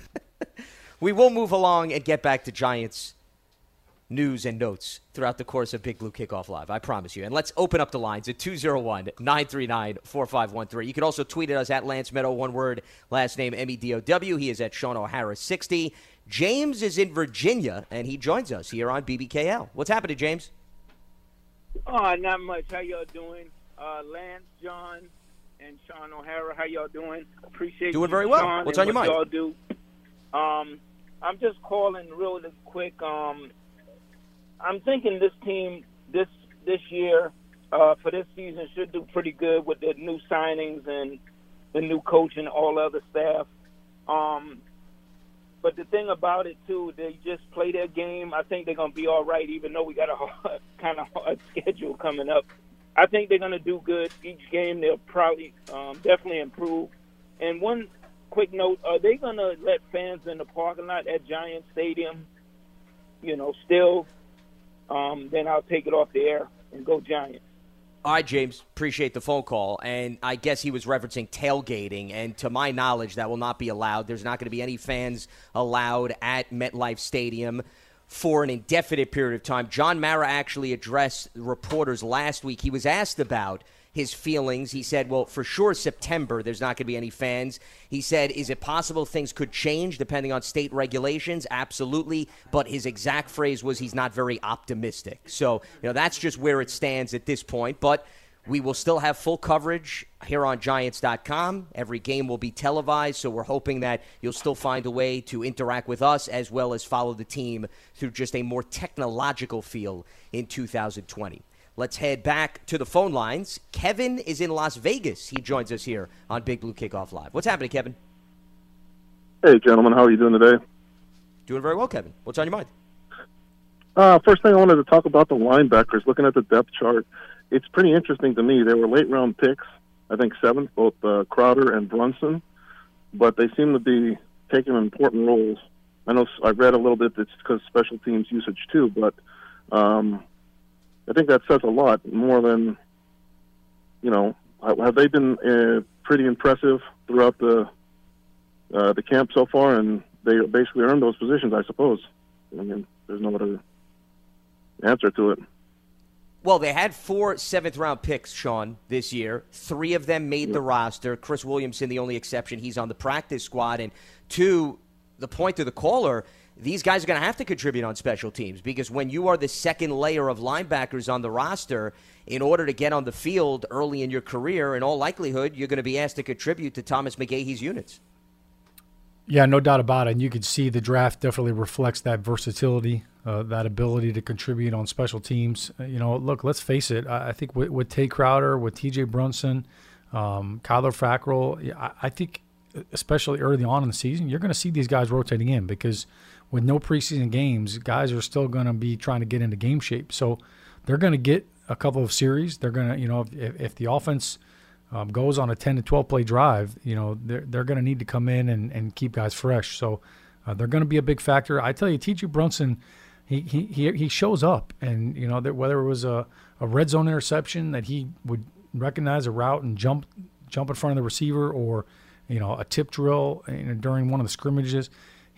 We will move along and get back to Giants news and notes throughout the course of Big Blue Kickoff Live. I promise you. And let's open up the lines at 201 939 4513. You can also tweet at us at Lance Medow, one word, last name M E D O W. He is at Shaun O'Hara 60. James is in Virginia, and he joins us here on BBKL. What's happening, James? Oh, not much. How y'all doing? Uh, Lance, John, and Shaun O'Hara. How y'all doing? Appreciate you. Doing you, very well. Shaun, What's on your what mind? Y'all do. Um, I'm just calling really quick. Um, I'm thinking this team this this year uh, for this season should do pretty good with the new signings and the new coach and all other staff. Um, but the thing about it too, they just play their game. I think they're gonna be all right, even though we got a kind of hard schedule coming up. I think they're gonna do good each game. They'll probably um, definitely improve. And one quick note: Are they gonna let fans in the parking lot at Giant Stadium? You know, still. Um, then I'll take it off the air and go Giants. All right, James. Appreciate the phone call. And I guess he was referencing tailgating. And to my knowledge, that will not be allowed. There's not going to be any fans allowed at MetLife Stadium for an indefinite period of time. John Mara actually addressed reporters last week. He was asked about his feelings. He said, well, for sure, September, there's not going to be any fans. He said, is it possible things could change depending on state regulations? Absolutely. But his exact phrase was he's not very optimistic. So, you know, that's just where it stands at this point. But we will still have full coverage here on Giants.com. Every game will be televised, so we're hoping that you'll still find a way to interact with us as well as follow the team through just a more technological feel in 2020. Let's head back to the phone lines. Kevin is in Las Vegas. He joins us here on Big Blue Kickoff Live. What's happening, Kevin? Hey, gentlemen, how are you doing today? Doing very well, Kevin. What's on your mind? Uh, first thing I wanted to talk about the linebackers. Looking at the depth chart, it's pretty interesting to me. They were late round picks, I think seventh, both uh, Crowder and Brunson, but they seem to be taking important roles. I know I read a little bit that's because special teams usage too, but um, I think that says a lot more than you know. Have they been uh, pretty impressive throughout the uh, the camp so far, and they basically earned those positions, I suppose. I mean, there's no other answer to it. Well, they had four seventh round picks, Shaun, this year. Three of them made the roster. Chris Williamson, the only exception. He's on the practice squad. And two, the point to the caller, these guys are going to have to contribute on special teams because when you are the second layer of linebackers on the roster, in order to get on the field early in your career, in all likelihood, you're going to be asked to contribute to Thomas McGaughey's units. Yeah, no doubt about it. And you can see the draft definitely reflects that versatility, uh, that ability to contribute on special teams. Uh, you know, look, let's face it. I, I think with, with Tate Crowder, with T.J. Brunson, um, Kyler Fackrell, I, I think especially early on in the season, you're going to see these guys rotating in because with no preseason games, guys are still going to be trying to get into game shape. So they're going to get a couple of series. They're going to, you know, if, if the offense – um, goes on a 10 to 12 play drive, you know, they're, they're going to need to come in and, and keep guys fresh. So uh, they're going to be a big factor. I tell you, T.J. Brunson, he, he, he, shows up. And, you know, that whether it was a, a red zone interception that he would recognize a route and jump jump in front of the receiver or, you know, a tip drill during one of the scrimmages,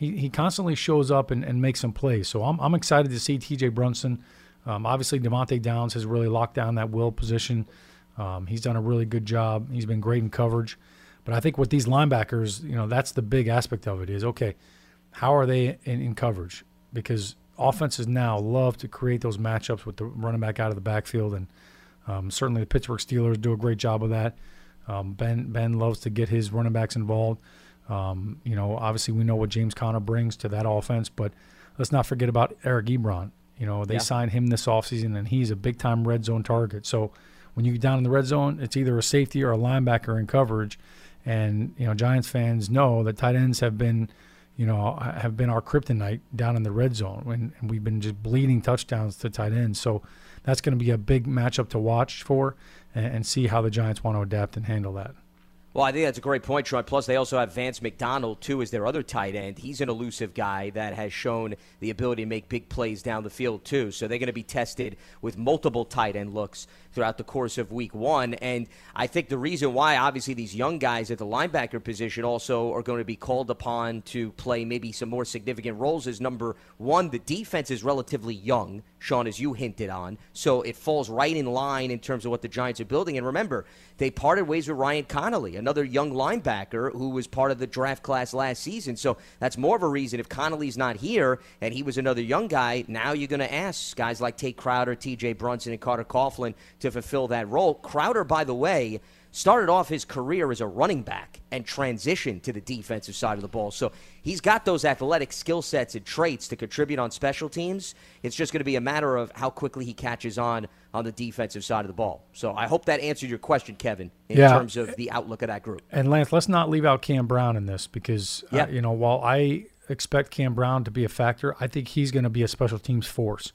he, he constantly shows up and, and makes some plays. So I'm, I'm excited to see T.J. Brunson. Um, obviously, Devante Downs has really locked down that will position. Um, he's done a really good job. He's been great in coverage. But I think with these linebackers, you know, that's the big aspect of it is okay, how are they in, in coverage? Because offenses now love to create those matchups with the running back out of the backfield, and um, certainly the Pittsburgh Steelers do a great job of that. Um, ben Ben loves to get his running backs involved. Um, you know, obviously we know what James Conner brings to that offense, but let's not forget about Eric Ebron. You know, they Yeah. signed him this offseason, and he's a big time red zone target. So when you get down in the red zone, it's either a safety or a linebacker in coverage. And you know, Giants fans know that tight ends have been, you know, have been our kryptonite down in the red zone, and, and we've been just bleeding touchdowns to tight ends. So that's going to be a big matchup to watch for, and, and see how the Giants want to adapt and handle that. Well, I think that's a great point, Shaun. Plus, they also have Vance McDonald, too, as their other tight end. He's an elusive guy that has shown the ability to make big plays down the field, too. So they're going to be tested with multiple tight end looks throughout the course of week one. And I think the reason why, obviously, these young guys at the linebacker position also are going to be called upon to play maybe some more significant roles is number one, the defense is relatively young, Shaun, as you hinted on. So it falls right in line in terms of what the Giants are building. And remember, they parted ways with Ryan Connelly, another young linebacker who was part of the draft class last season. So that's more of a reason if Connelly's not here and he was another young guy, now you're going to ask guys like Tate Crowder, TJ Brunson, and Carter Coughlin to fulfill that role. Crowder, by the way, started off his career as a running back and transitioned to the defensive side of the ball. So he's got those athletic skill sets and traits to contribute on special teams. It's just going to be a matter of how quickly he catches on on the defensive side of the ball. So I hope that answered your question, Kevin, in Yeah. terms of the outlook of that group. And Lance, let's not leave out Cam Brown in this because, uh, you know, while I expect Cam Brown to be a factor, I think he's going to be a special teams force.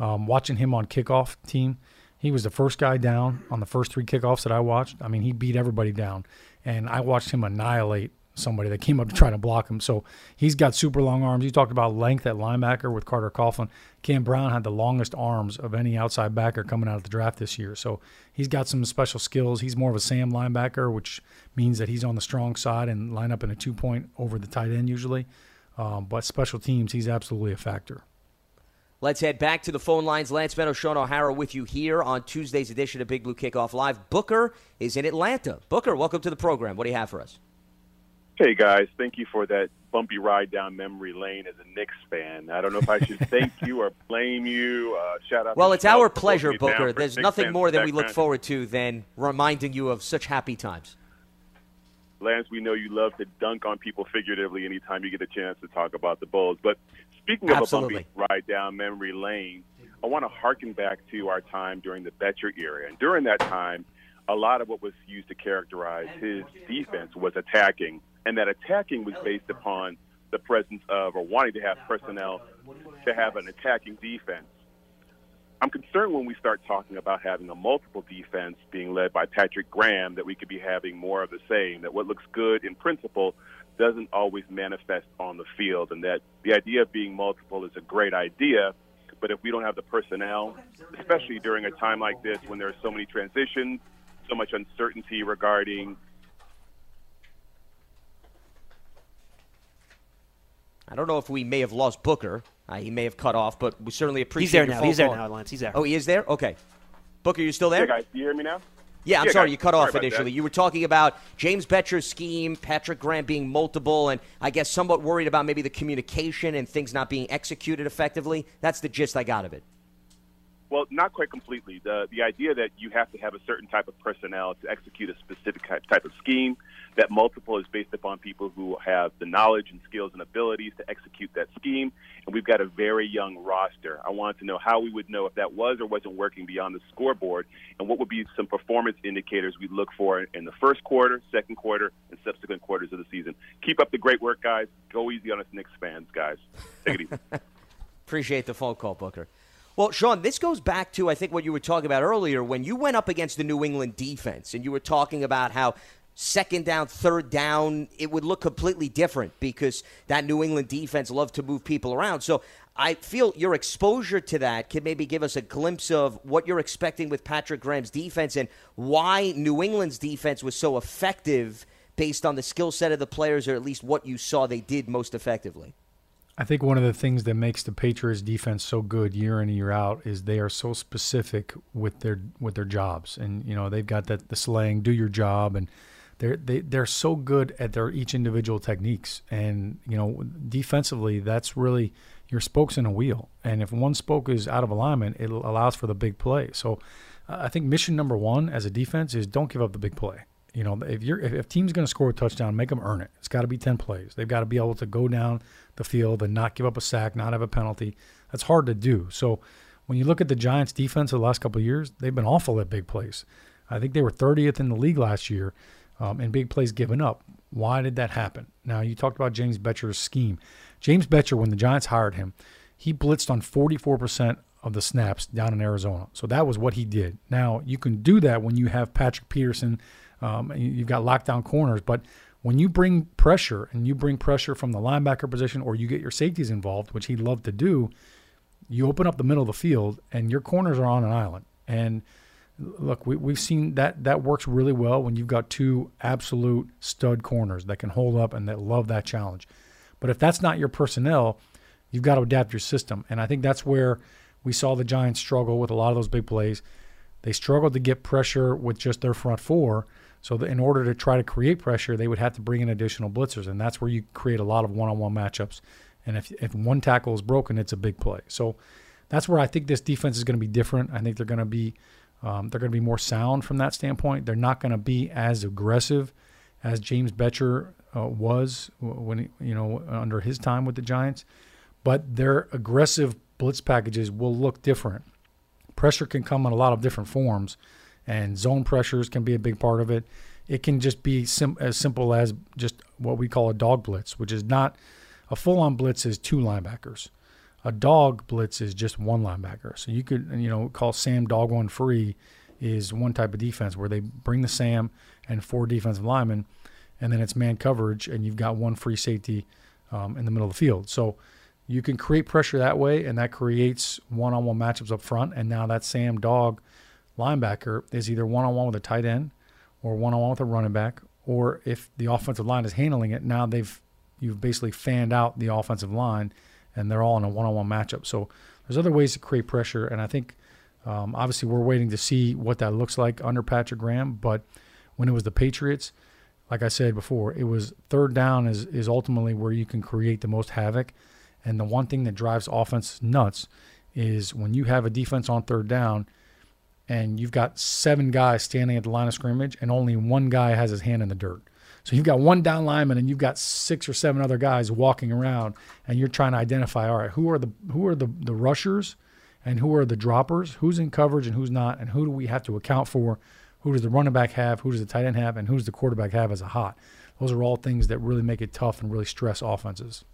Um, watching him on kickoff team, he was the first guy down on the first three kickoffs that I watched. I mean, he beat everybody down, and I watched him annihilate somebody that came up to try to block him. So he's got super long arms. You talked about length at linebacker with Carter Coughlin. Cam Brown had the longest arms of any outside backer coming out of the draft this year. So he's got some special skills. He's more of a Sam linebacker, which means that he's on the strong side and line up in a two point over the tight end usually. Um, but special teams, he's absolutely a factor. Let's head back to the phone lines. Lance Medow, Shaun O'Hara with you here on Tuesday's edition of Big Blue Kickoff Live. Booker is in Atlanta. Booker, welcome to the program. What do you have for us? Hey guys, thank you for that bumpy ride down memory lane as a Knicks fan. I don't know if I should thank you or blame you. Uh, shout out. Well, to it's our pleasure, putting me down Booker. There's Knicks nothing more that we look forward to than reminding you of such happy times. Lance, we know you love to dunk on people figuratively anytime you get a chance to talk about the Bulls. But speaking of Absolutely. a bumpy ride down memory lane, I want to harken back to our time during the Bettcher era. And during that time, a lot of what was used to characterize his defense was attacking. And that attacking was based upon the presence of or wanting to have personnel to have an attacking defense. I'm concerned when we start talking about having a multiple defense being led by Patrick Graham that we could be having more of the same, that what looks good in principle doesn't always manifest on the field, and that the idea of being multiple is a great idea, but if we don't have the personnel, especially during a time like this when there are so many transitions, so much uncertainty regarding I don't know if we may have lost Booker. Uh, he may have cut off, but we certainly appreciate He's there your now. phone He's there call. now, Lance. He's there. Oh, he is there? Okay. Booker, you still there? Yeah, guys, do you hear me now? Yeah, I'm Yeah, sorry, guys, you cut off initially. You were talking about James Bettcher's scheme, Patrick Graham being multiple, and I guess somewhat worried about maybe the communication and things not being executed effectively. That's the gist I got of it. Well, not quite completely. The the idea that you have to have a certain type of personnel to execute a specific type of scheme, that multiple is based upon people who have the knowledge and skills and abilities to execute that scheme. And we've got a very young roster. I wanted to know how we would know if that was or wasn't working beyond the scoreboard, and what would be some performance indicators we'd look for in the first quarter, second quarter, and subsequent quarters of the season. Keep up the great work, guys. Go easy on us Knicks fans, guys. Take it easy. Appreciate the phone call, Booker. Well, Shaun, this goes back to I think what you were talking about earlier when you went up against the New England defense and you were talking about how second down, third down, it would look completely different because that New England defense loved to move people around. So I feel your exposure to that can maybe give us a glimpse of what you're expecting with Patrick Graham's defense and why New England's defense was so effective based on the skill set of the players or at least what you saw they did most effectively. I think one of the things that makes the Patriots defense so good year in and year out is they are so specific with their with their jobs, and you know they've got that the slang "do your job," and they're they, they're so good at their each individual techniques, and you know defensively, that's really your spokes in a wheel. And if one spoke is out of alignment, it allows for the big play. So uh, I think mission number one as a defense is don't give up the big play. You know, if you're if, if team's going to score a touchdown, make them earn it. It's got to be ten plays. They've got to be able to go down the field and not give up a sack, not have a penalty. That's hard to do. So when you look at the Giants' defense the last couple of years, they've been awful at big plays. I think they were 30th in the league last year um, in big plays given up. Why did that happen? Now you talked about James Bettcher's scheme. James Bettcher, when the Giants hired him, he blitzed on 44% of the snaps down in Arizona. So that was what he did. Now you can do that when you have Patrick Peterson. Um, you've got lockdown corners, but when you bring pressure and you bring pressure from the linebacker position or you get your safeties involved, which he loved to do, you open up the middle of the field and your corners are on an island. And look, we, we've seen that that works really well when you've got two absolute stud corners that can hold up and that love that challenge. But if that's not your personnel, you've got to adapt your system. And I think that's where we saw the Giants struggle with a lot of those big plays. They struggled to get pressure with just their front four. So in order to try to create pressure, they would have to bring in additional blitzers, and that's where you create a lot of one-on-one matchups. And if if one tackle is broken, it's a big play. So that's where I think this defense is going to be different. I think they're going to be um, they're going to be more sound from that standpoint. They're not going to be as aggressive as James Bettcher uh, was when he, you know under his time with the Giants, but their aggressive blitz packages will look different. Pressure can come in a lot of different forms, and zone pressures can be a big part of it. It can just be sim- as simple as just what we call a dog blitz, which is not a full-on blitz is two linebackers. A dog blitz is just one linebacker. So you could you know call Sam dog one free is one type of defense where they bring the Sam and four defensive linemen and then it's man coverage, and you've got one free safety um, in the middle of the field. So you can create pressure that way, and that creates one-on-one matchups up front. And now that Sam Dog linebacker is either one-on-one with a tight end, or one-on-one with a running back, or if the offensive line is handling it, now they've you've basically fanned out the offensive line, and they're all in a one-on-one matchup. So there's other ways to create pressure, and I think um, obviously we're waiting to see what that looks like under Patrick Graham. But when it was the Patriots like I said before, it was third down is, is ultimately where you can create the most havoc. And the one thing that drives offense nuts is when you have a defense on third down and you've got seven guys standing at the line of scrimmage and only one guy has his hand in the dirt. So you've got one down lineman and you've got six or seven other guys walking around and you're trying to identify, all right, who are the who are the, the rushers and who are the droppers, who's in coverage and who's not, and who do we have to account for who does the running back have? Who does the tight end have? And who does the quarterback have as a hot? Those are all things that really make it tough and really stress offenses.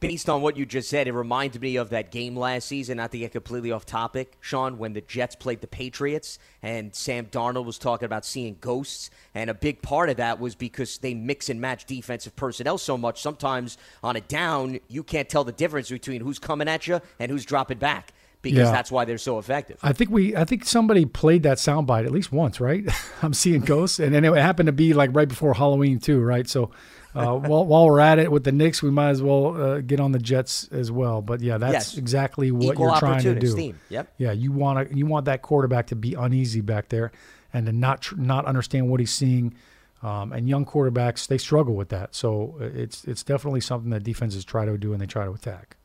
Based on what you just said, it reminded me of that game last season, not to get completely off topic, Shaun, when the Jets played the Patriots and Sam Darnold was talking about seeing ghosts. And a big part of that was because they mix and match defensive personnel so much. Sometimes on a down, you can't tell the difference between who's coming at you and who's dropping back because yeah. that's why they're so effective. I think we, I think somebody played that soundbite at least once, right? I'm seeing ghosts, and then it happened to be like right before Halloween too, right? So. Uh, while, while we're at it with the Knicks, we might as well uh, get on the Jets as well. But yeah, that's yes. exactly what Equal you're trying to do. Theme. Yep. Yeah, you want to you want that quarterback to be uneasy back there and to not tr- not understand what he's seeing. Um, and young quarterbacks they struggle with that. So uh, it's it's definitely something that defenses try to do and they try to attack.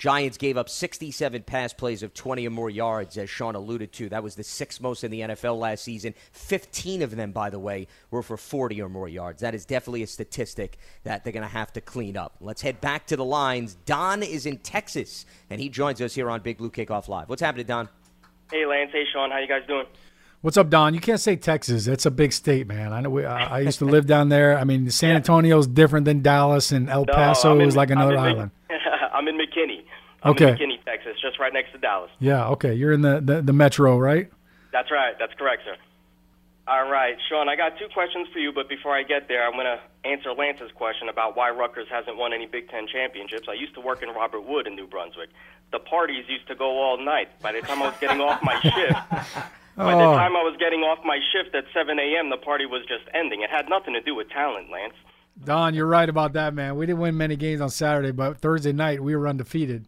Giants gave up 67 pass plays of 20 or more yards, as Shaun alluded to. That was the sixth most in the NFL last season. 15 of them, by the way, were for 40 or more yards. That is definitely a statistic that they're going to have to clean up. Let's head back to the lines. Don is in Texas, and he joins us here on Big Blue Kickoff Live. What's happening, Don? Hey, Lance. Hey, Sean. How you guys doing? What's up, Don? You can't say Texas. That's a big state, man. I know. We, I, I, used to live down there. I mean, San Antonio is different than Dallas, and El Paso no, in, is like another island. I'm in McKinney. I'm okay. McKinney, Texas, just right next to Dallas. Yeah, okay. You're in the, the, the metro, right? That's right. That's correct, sir. All right, Shaun, I got two questions for you, but before I get there, I'm going to answer Lance's question about why Rutgers hasn't won any Big Ten championships. I used to work in Robert Wood in New Brunswick. The parties used to go all night. By the time I was getting off my shift, by the Oh. time I was getting off my shift at 7 a.m., the party was just ending. It had nothing to do with talent, Lance. Don, you're right about that, man. We didn't win many games on Saturday, but Thursday night we were undefeated.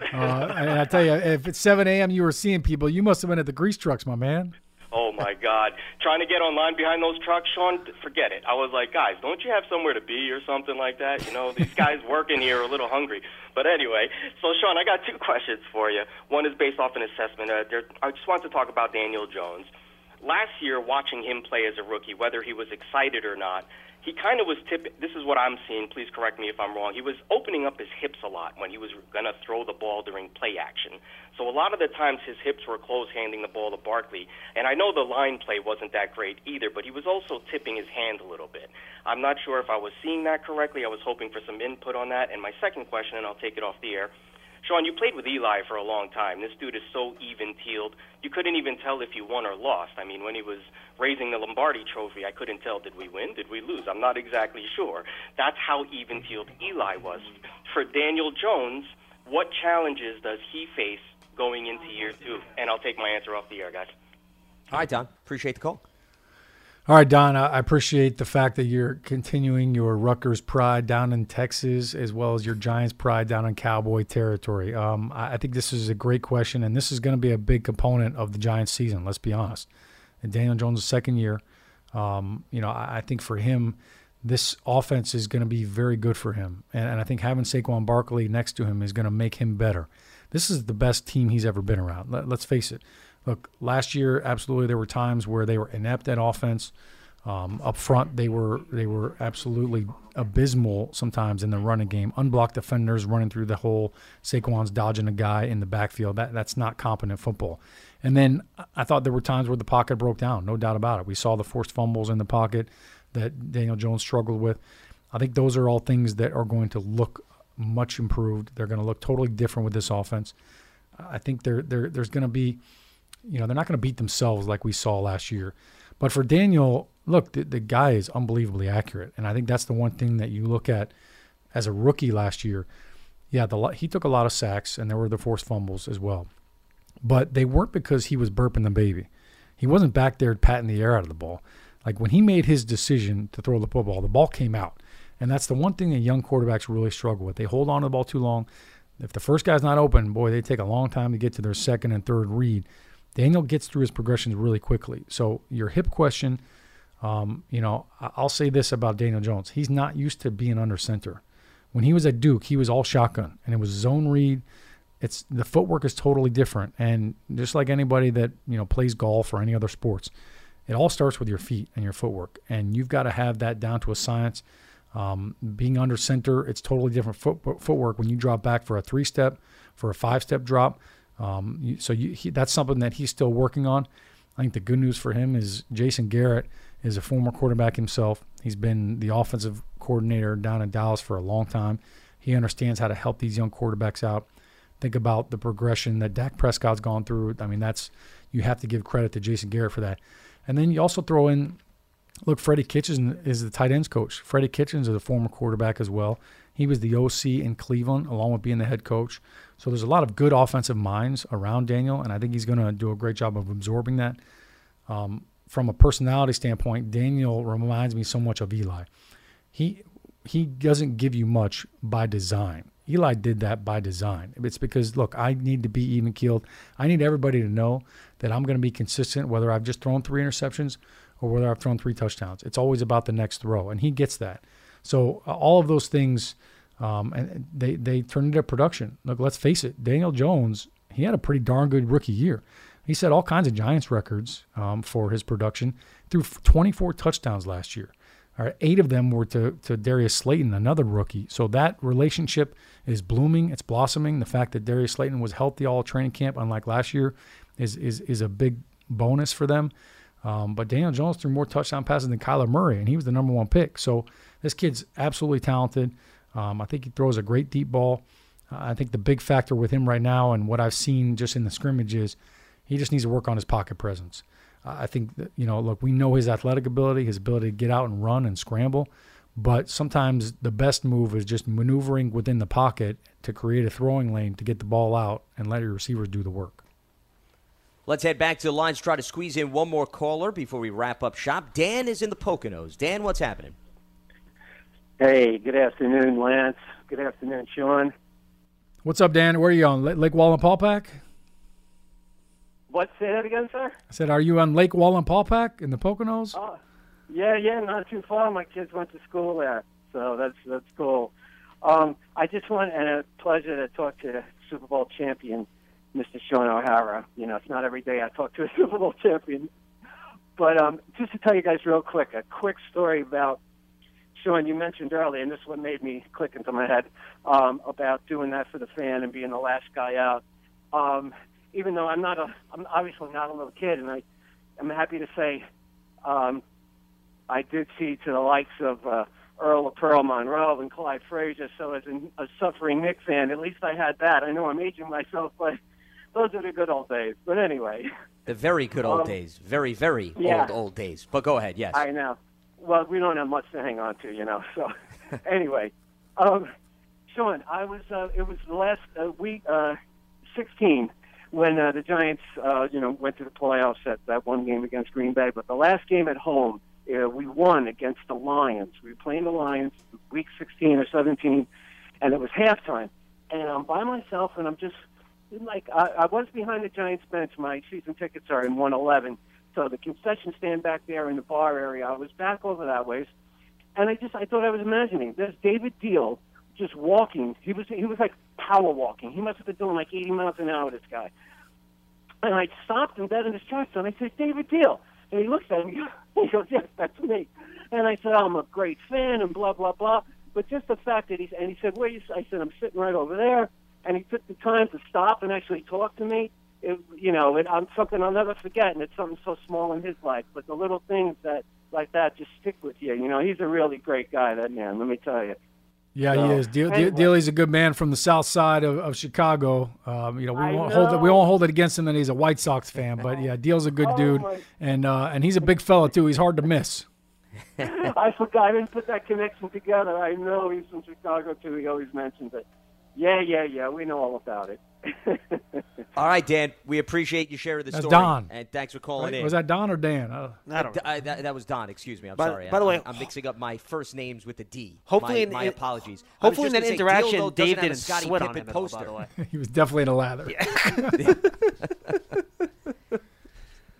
Uh, and I tell you, if it's 7 a.m. you were seeing people, you must have been at the grease trucks, my man. Oh my God! Trying to get online behind those trucks, Shaun. Forget it. I was like, guys, don't you have somewhere to be or something like that? You know, these guys working here are a little hungry. But anyway, so Shaun, I got two questions for you. One is based off an assessment. Uh, there, I just want to talk about Daniel Jones. Last year, watching him play as a rookie, whether he was excited or not, he kind of was tipping. This is what I'm seeing. Please correct me if I'm wrong. He was opening up his hips a lot when he was going to throw the ball during play action. So a lot of the times his hips were close handing the ball to Barkley. And I know the line play wasn't that great either, but he was also tipping his hand a little bit. I'm not sure if I was seeing that correctly. I was hoping for some input on that. And my second question, and I'll take it off the air. Shaun, you played with Eli for a long time. This dude is so even keeled. You couldn't even tell if you won or lost. I mean, when he was raising the Lombardi trophy, I couldn't tell did we win, did we lose? I'm not exactly sure. That's how even keeled Eli was. For Daniel Jones, what challenges does he face going into year two? And I'll take my answer off the air, guys. All right, Don. Appreciate the call. All right, Don, I appreciate the fact that you're continuing your Rutgers pride down in Texas as well as your Giants pride down in Cowboy territory. Um, I think this is a great question, and this is going to be a big component of the Giants season, let's be honest. And Daniel Jones' second year, um, you know, I, think for him, this offense is going to be very good for him. And, and I think having Saquon Barkley next to him is going to make him better. This is the best team he's ever been around. Let, let's face it. Look, last year, absolutely, there were times where they were inept at offense. Um, up front, they were they were absolutely abysmal sometimes in the running game. Unblocked defenders running through the hole. Saquon's dodging a guy in the backfield. That that's not competent football. And then I thought there were times where the pocket broke down. No doubt about it. We saw the forced fumbles in the pocket that Daniel Jones struggled with. I think those are all things that are going to look much improved. They're going to look totally different with this offense. I think there there there's going to be you know, they're not going to beat themselves like we saw last year. But for Daniel, look, the, the guy is unbelievably accurate. And I think that's the one thing that you look at as a rookie last year. Yeah, the, he took a lot of sacks, and there were the forced fumbles as well. But they weren't because he was burping the baby. He wasn't back there patting the air out of the ball. Like when he made his decision to throw the football, the ball came out. And that's the one thing that young quarterbacks really struggle with. They hold on to the ball too long. If the first guy's not open, boy, they take a long time to get to their second and third read. Daniel gets through his progressions really quickly. So your hip question, um, you know, I'll say this about Daniel Jones: he's not used to being under center. When he was at Duke, he was all shotgun, and it was zone read. It's the footwork is totally different, and just like anybody that you know plays golf or any other sports, it all starts with your feet and your footwork, and you've got to have that down to a science. Um, being under center, it's totally different foot, footwork when you drop back for a three step, for a five step drop. Um, so you, he, that's something that he's still working on. I think the good news for him is Jason Garrett is a former quarterback himself. He's been the offensive coordinator down in Dallas for a long time. He understands how to help these young quarterbacks out. Think about the progression that Dak Prescott's gone through. I mean, that's you have to give credit to Jason Garrett for that. And then you also throw in, look, Freddie Kitchens is the tight ends coach. Freddie Kitchens is a former quarterback as well. He was the OC in Cleveland, along with being the head coach. So there's a lot of good offensive minds around Daniel, and I think he's going to do a great job of absorbing that. Um, from a personality standpoint, Daniel reminds me so much of Eli. He he doesn't give you much by design. Eli did that by design. It's because look, I need to be even keeled. I need everybody to know that I'm going to be consistent, whether I've just thrown three interceptions or whether I've thrown three touchdowns. It's always about the next throw, and he gets that. So uh, all of those things um, and they they turned into production. Look, let's face it, Daniel Jones, he had a pretty darn good rookie year. He set all kinds of Giants records um, for his production. Threw 24 touchdowns last year. All right, eight of them were to, to Darius Slayton, another rookie. So that relationship is blooming, it's blossoming. The fact that Darius Slayton was healthy all training camp, unlike last year, is is is a big bonus for them. Um, but Daniel Jones threw more touchdown passes than Kyler Murray, and he was the number one pick. So this kid's absolutely talented. Um, I think he throws a great deep ball. Uh, I think the big factor with him right now and what I've seen just in the scrimmage is he just needs to work on his pocket presence. Uh, I think, that, you know, look, we know his athletic ability, his ability to get out and run and scramble, but sometimes the best move is just maneuvering within the pocket to create a throwing lane to get the ball out and let your receivers do the work. Let's head back to the lines, try to squeeze in one more caller before we wrap up shop. Dan is in the Poconos. Dan, what's happening? Hey, good afternoon, Lance. Good afternoon, Shaun. What's up, Dan? Where are you on? Lake Wallenpaupack? What? Say that again, sir. I said, are you on Lake Wallenpaupack in the Poconos? Oh, yeah, yeah, not too far. My kids went to school there, so that's that's cool. Um, I just want and a pleasure to talk to Super Bowl champion, Mr. Shaun O'Hara. You know, it's not every day I talk to a Super Bowl champion. But um, just to tell you guys real quick, a quick story about Shaun. You mentioned earlier, and this is what made me click into my head um, about doing that for the fan and being the last guy out. Um, even though I'm not a, I'm obviously not a little kid, and I, I'm happy to say, um, I did see to the likes of uh, Earl of Pearl Monroe and Clyde Frazier. So as a, a suffering Knick fan, at least I had that. I know I'm aging myself, but those are the good old days. But anyway, The very good old Um, days. Very, very yeah. old, old days. But go ahead, yes. I know. Well, we don't have much to hang on to, you know. So anyway, um, Shaun, I was. Uh, it was the last uh, week, uh, 16, when uh, the Giants, uh, you know, went to the playoffs at that one game against Green Bay. But the last game at home, uh, we won against the Lions. We were playing the Lions, week 16 or 17, and it was halftime. And I'm by myself, and I'm just like I, I was behind the Giants bench. My season tickets are in 111, so the concession stand back there in the bar area. I was back over that ways, and I just I thought I was imagining. There's David Diehl just walking. He was he was like power walking. He must have been doing like 80 miles an hour. This guy. And I stopped him dead in his tracks, and I said, David Diehl. And he looks at me. He goes, Yes, that's me. And I said, I'm a great fan, and blah blah blah. But just the fact that he's and he said, Where you? I said, I'm sitting right over there. And he took the time to stop and actually talk to me. It, you know, it, I'm something I'll never forget, and it's something so small in his life. But the little things that like that just stick with you. You know, he's a really great guy. That man, let me tell you. Yeah, So, he is. Diehl, anyway. Dealey's a good man from the south side of, of Chicago. Um, you know, we I won't hold it. We won't hold it against him that he's a White Sox fan. But yeah, Diehl's a good Oh, dude, my- and uh, and he's a big fella too. He's hard to miss. I forgot. I didn't put that connection together. I know he's from Chicago too. He always mentions it. Yeah, yeah, yeah. We know all about it. All right, Dan. We appreciate you sharing the That's story. Don. And thanks for calling Right? in. Was that Don or Dan? Uh, Uh, D- uh, that, that was Don. Excuse me. I'm By- sorry. by the way- I'm, I'm mixing up my first names with the D. Hopefully my, my in- apologies. Hopefully just in that gonna say, interaction, Diehl, doesn't Dave didn't Scottie sweat on Pippen him at all, by poster. the way. he was definitely in a lather.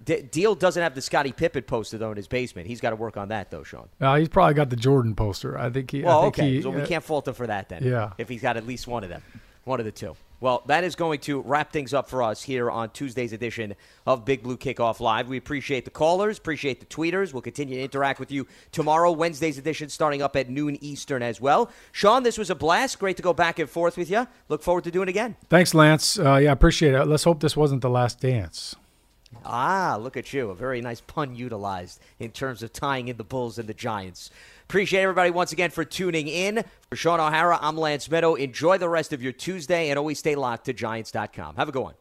D- Diehl doesn't have the Scottie Pippen poster though in his basement. He's got to work on that though, Shaun. Uh, he's probably got the Jordan poster. I think he. I Well, think okay. he- so we uh, can't fault him for that then. Yeah. If he's got at least one of them, one of the two. Well, that is going to wrap things up for us here on Tuesday's edition of Big Blue Kickoff Live. We appreciate the callers, appreciate the tweeters. We'll continue to interact with you tomorrow, Wednesday's edition, starting up at noon Eastern as well. Shaun, this was a blast. Great to go back and forth with you. Look forward to doing it again. Thanks, Lance. Uh, yeah, appreciate it. Let's hope this wasn't the last dance. Ah, look at you. A very nice pun utilized in terms of tying in the Bulls and the Giants. Appreciate everybody once again for tuning in. For Shaun O'Hara, I'm Lance Medow. Enjoy the rest of your Tuesday and always stay locked to Giants.com. Have a good one.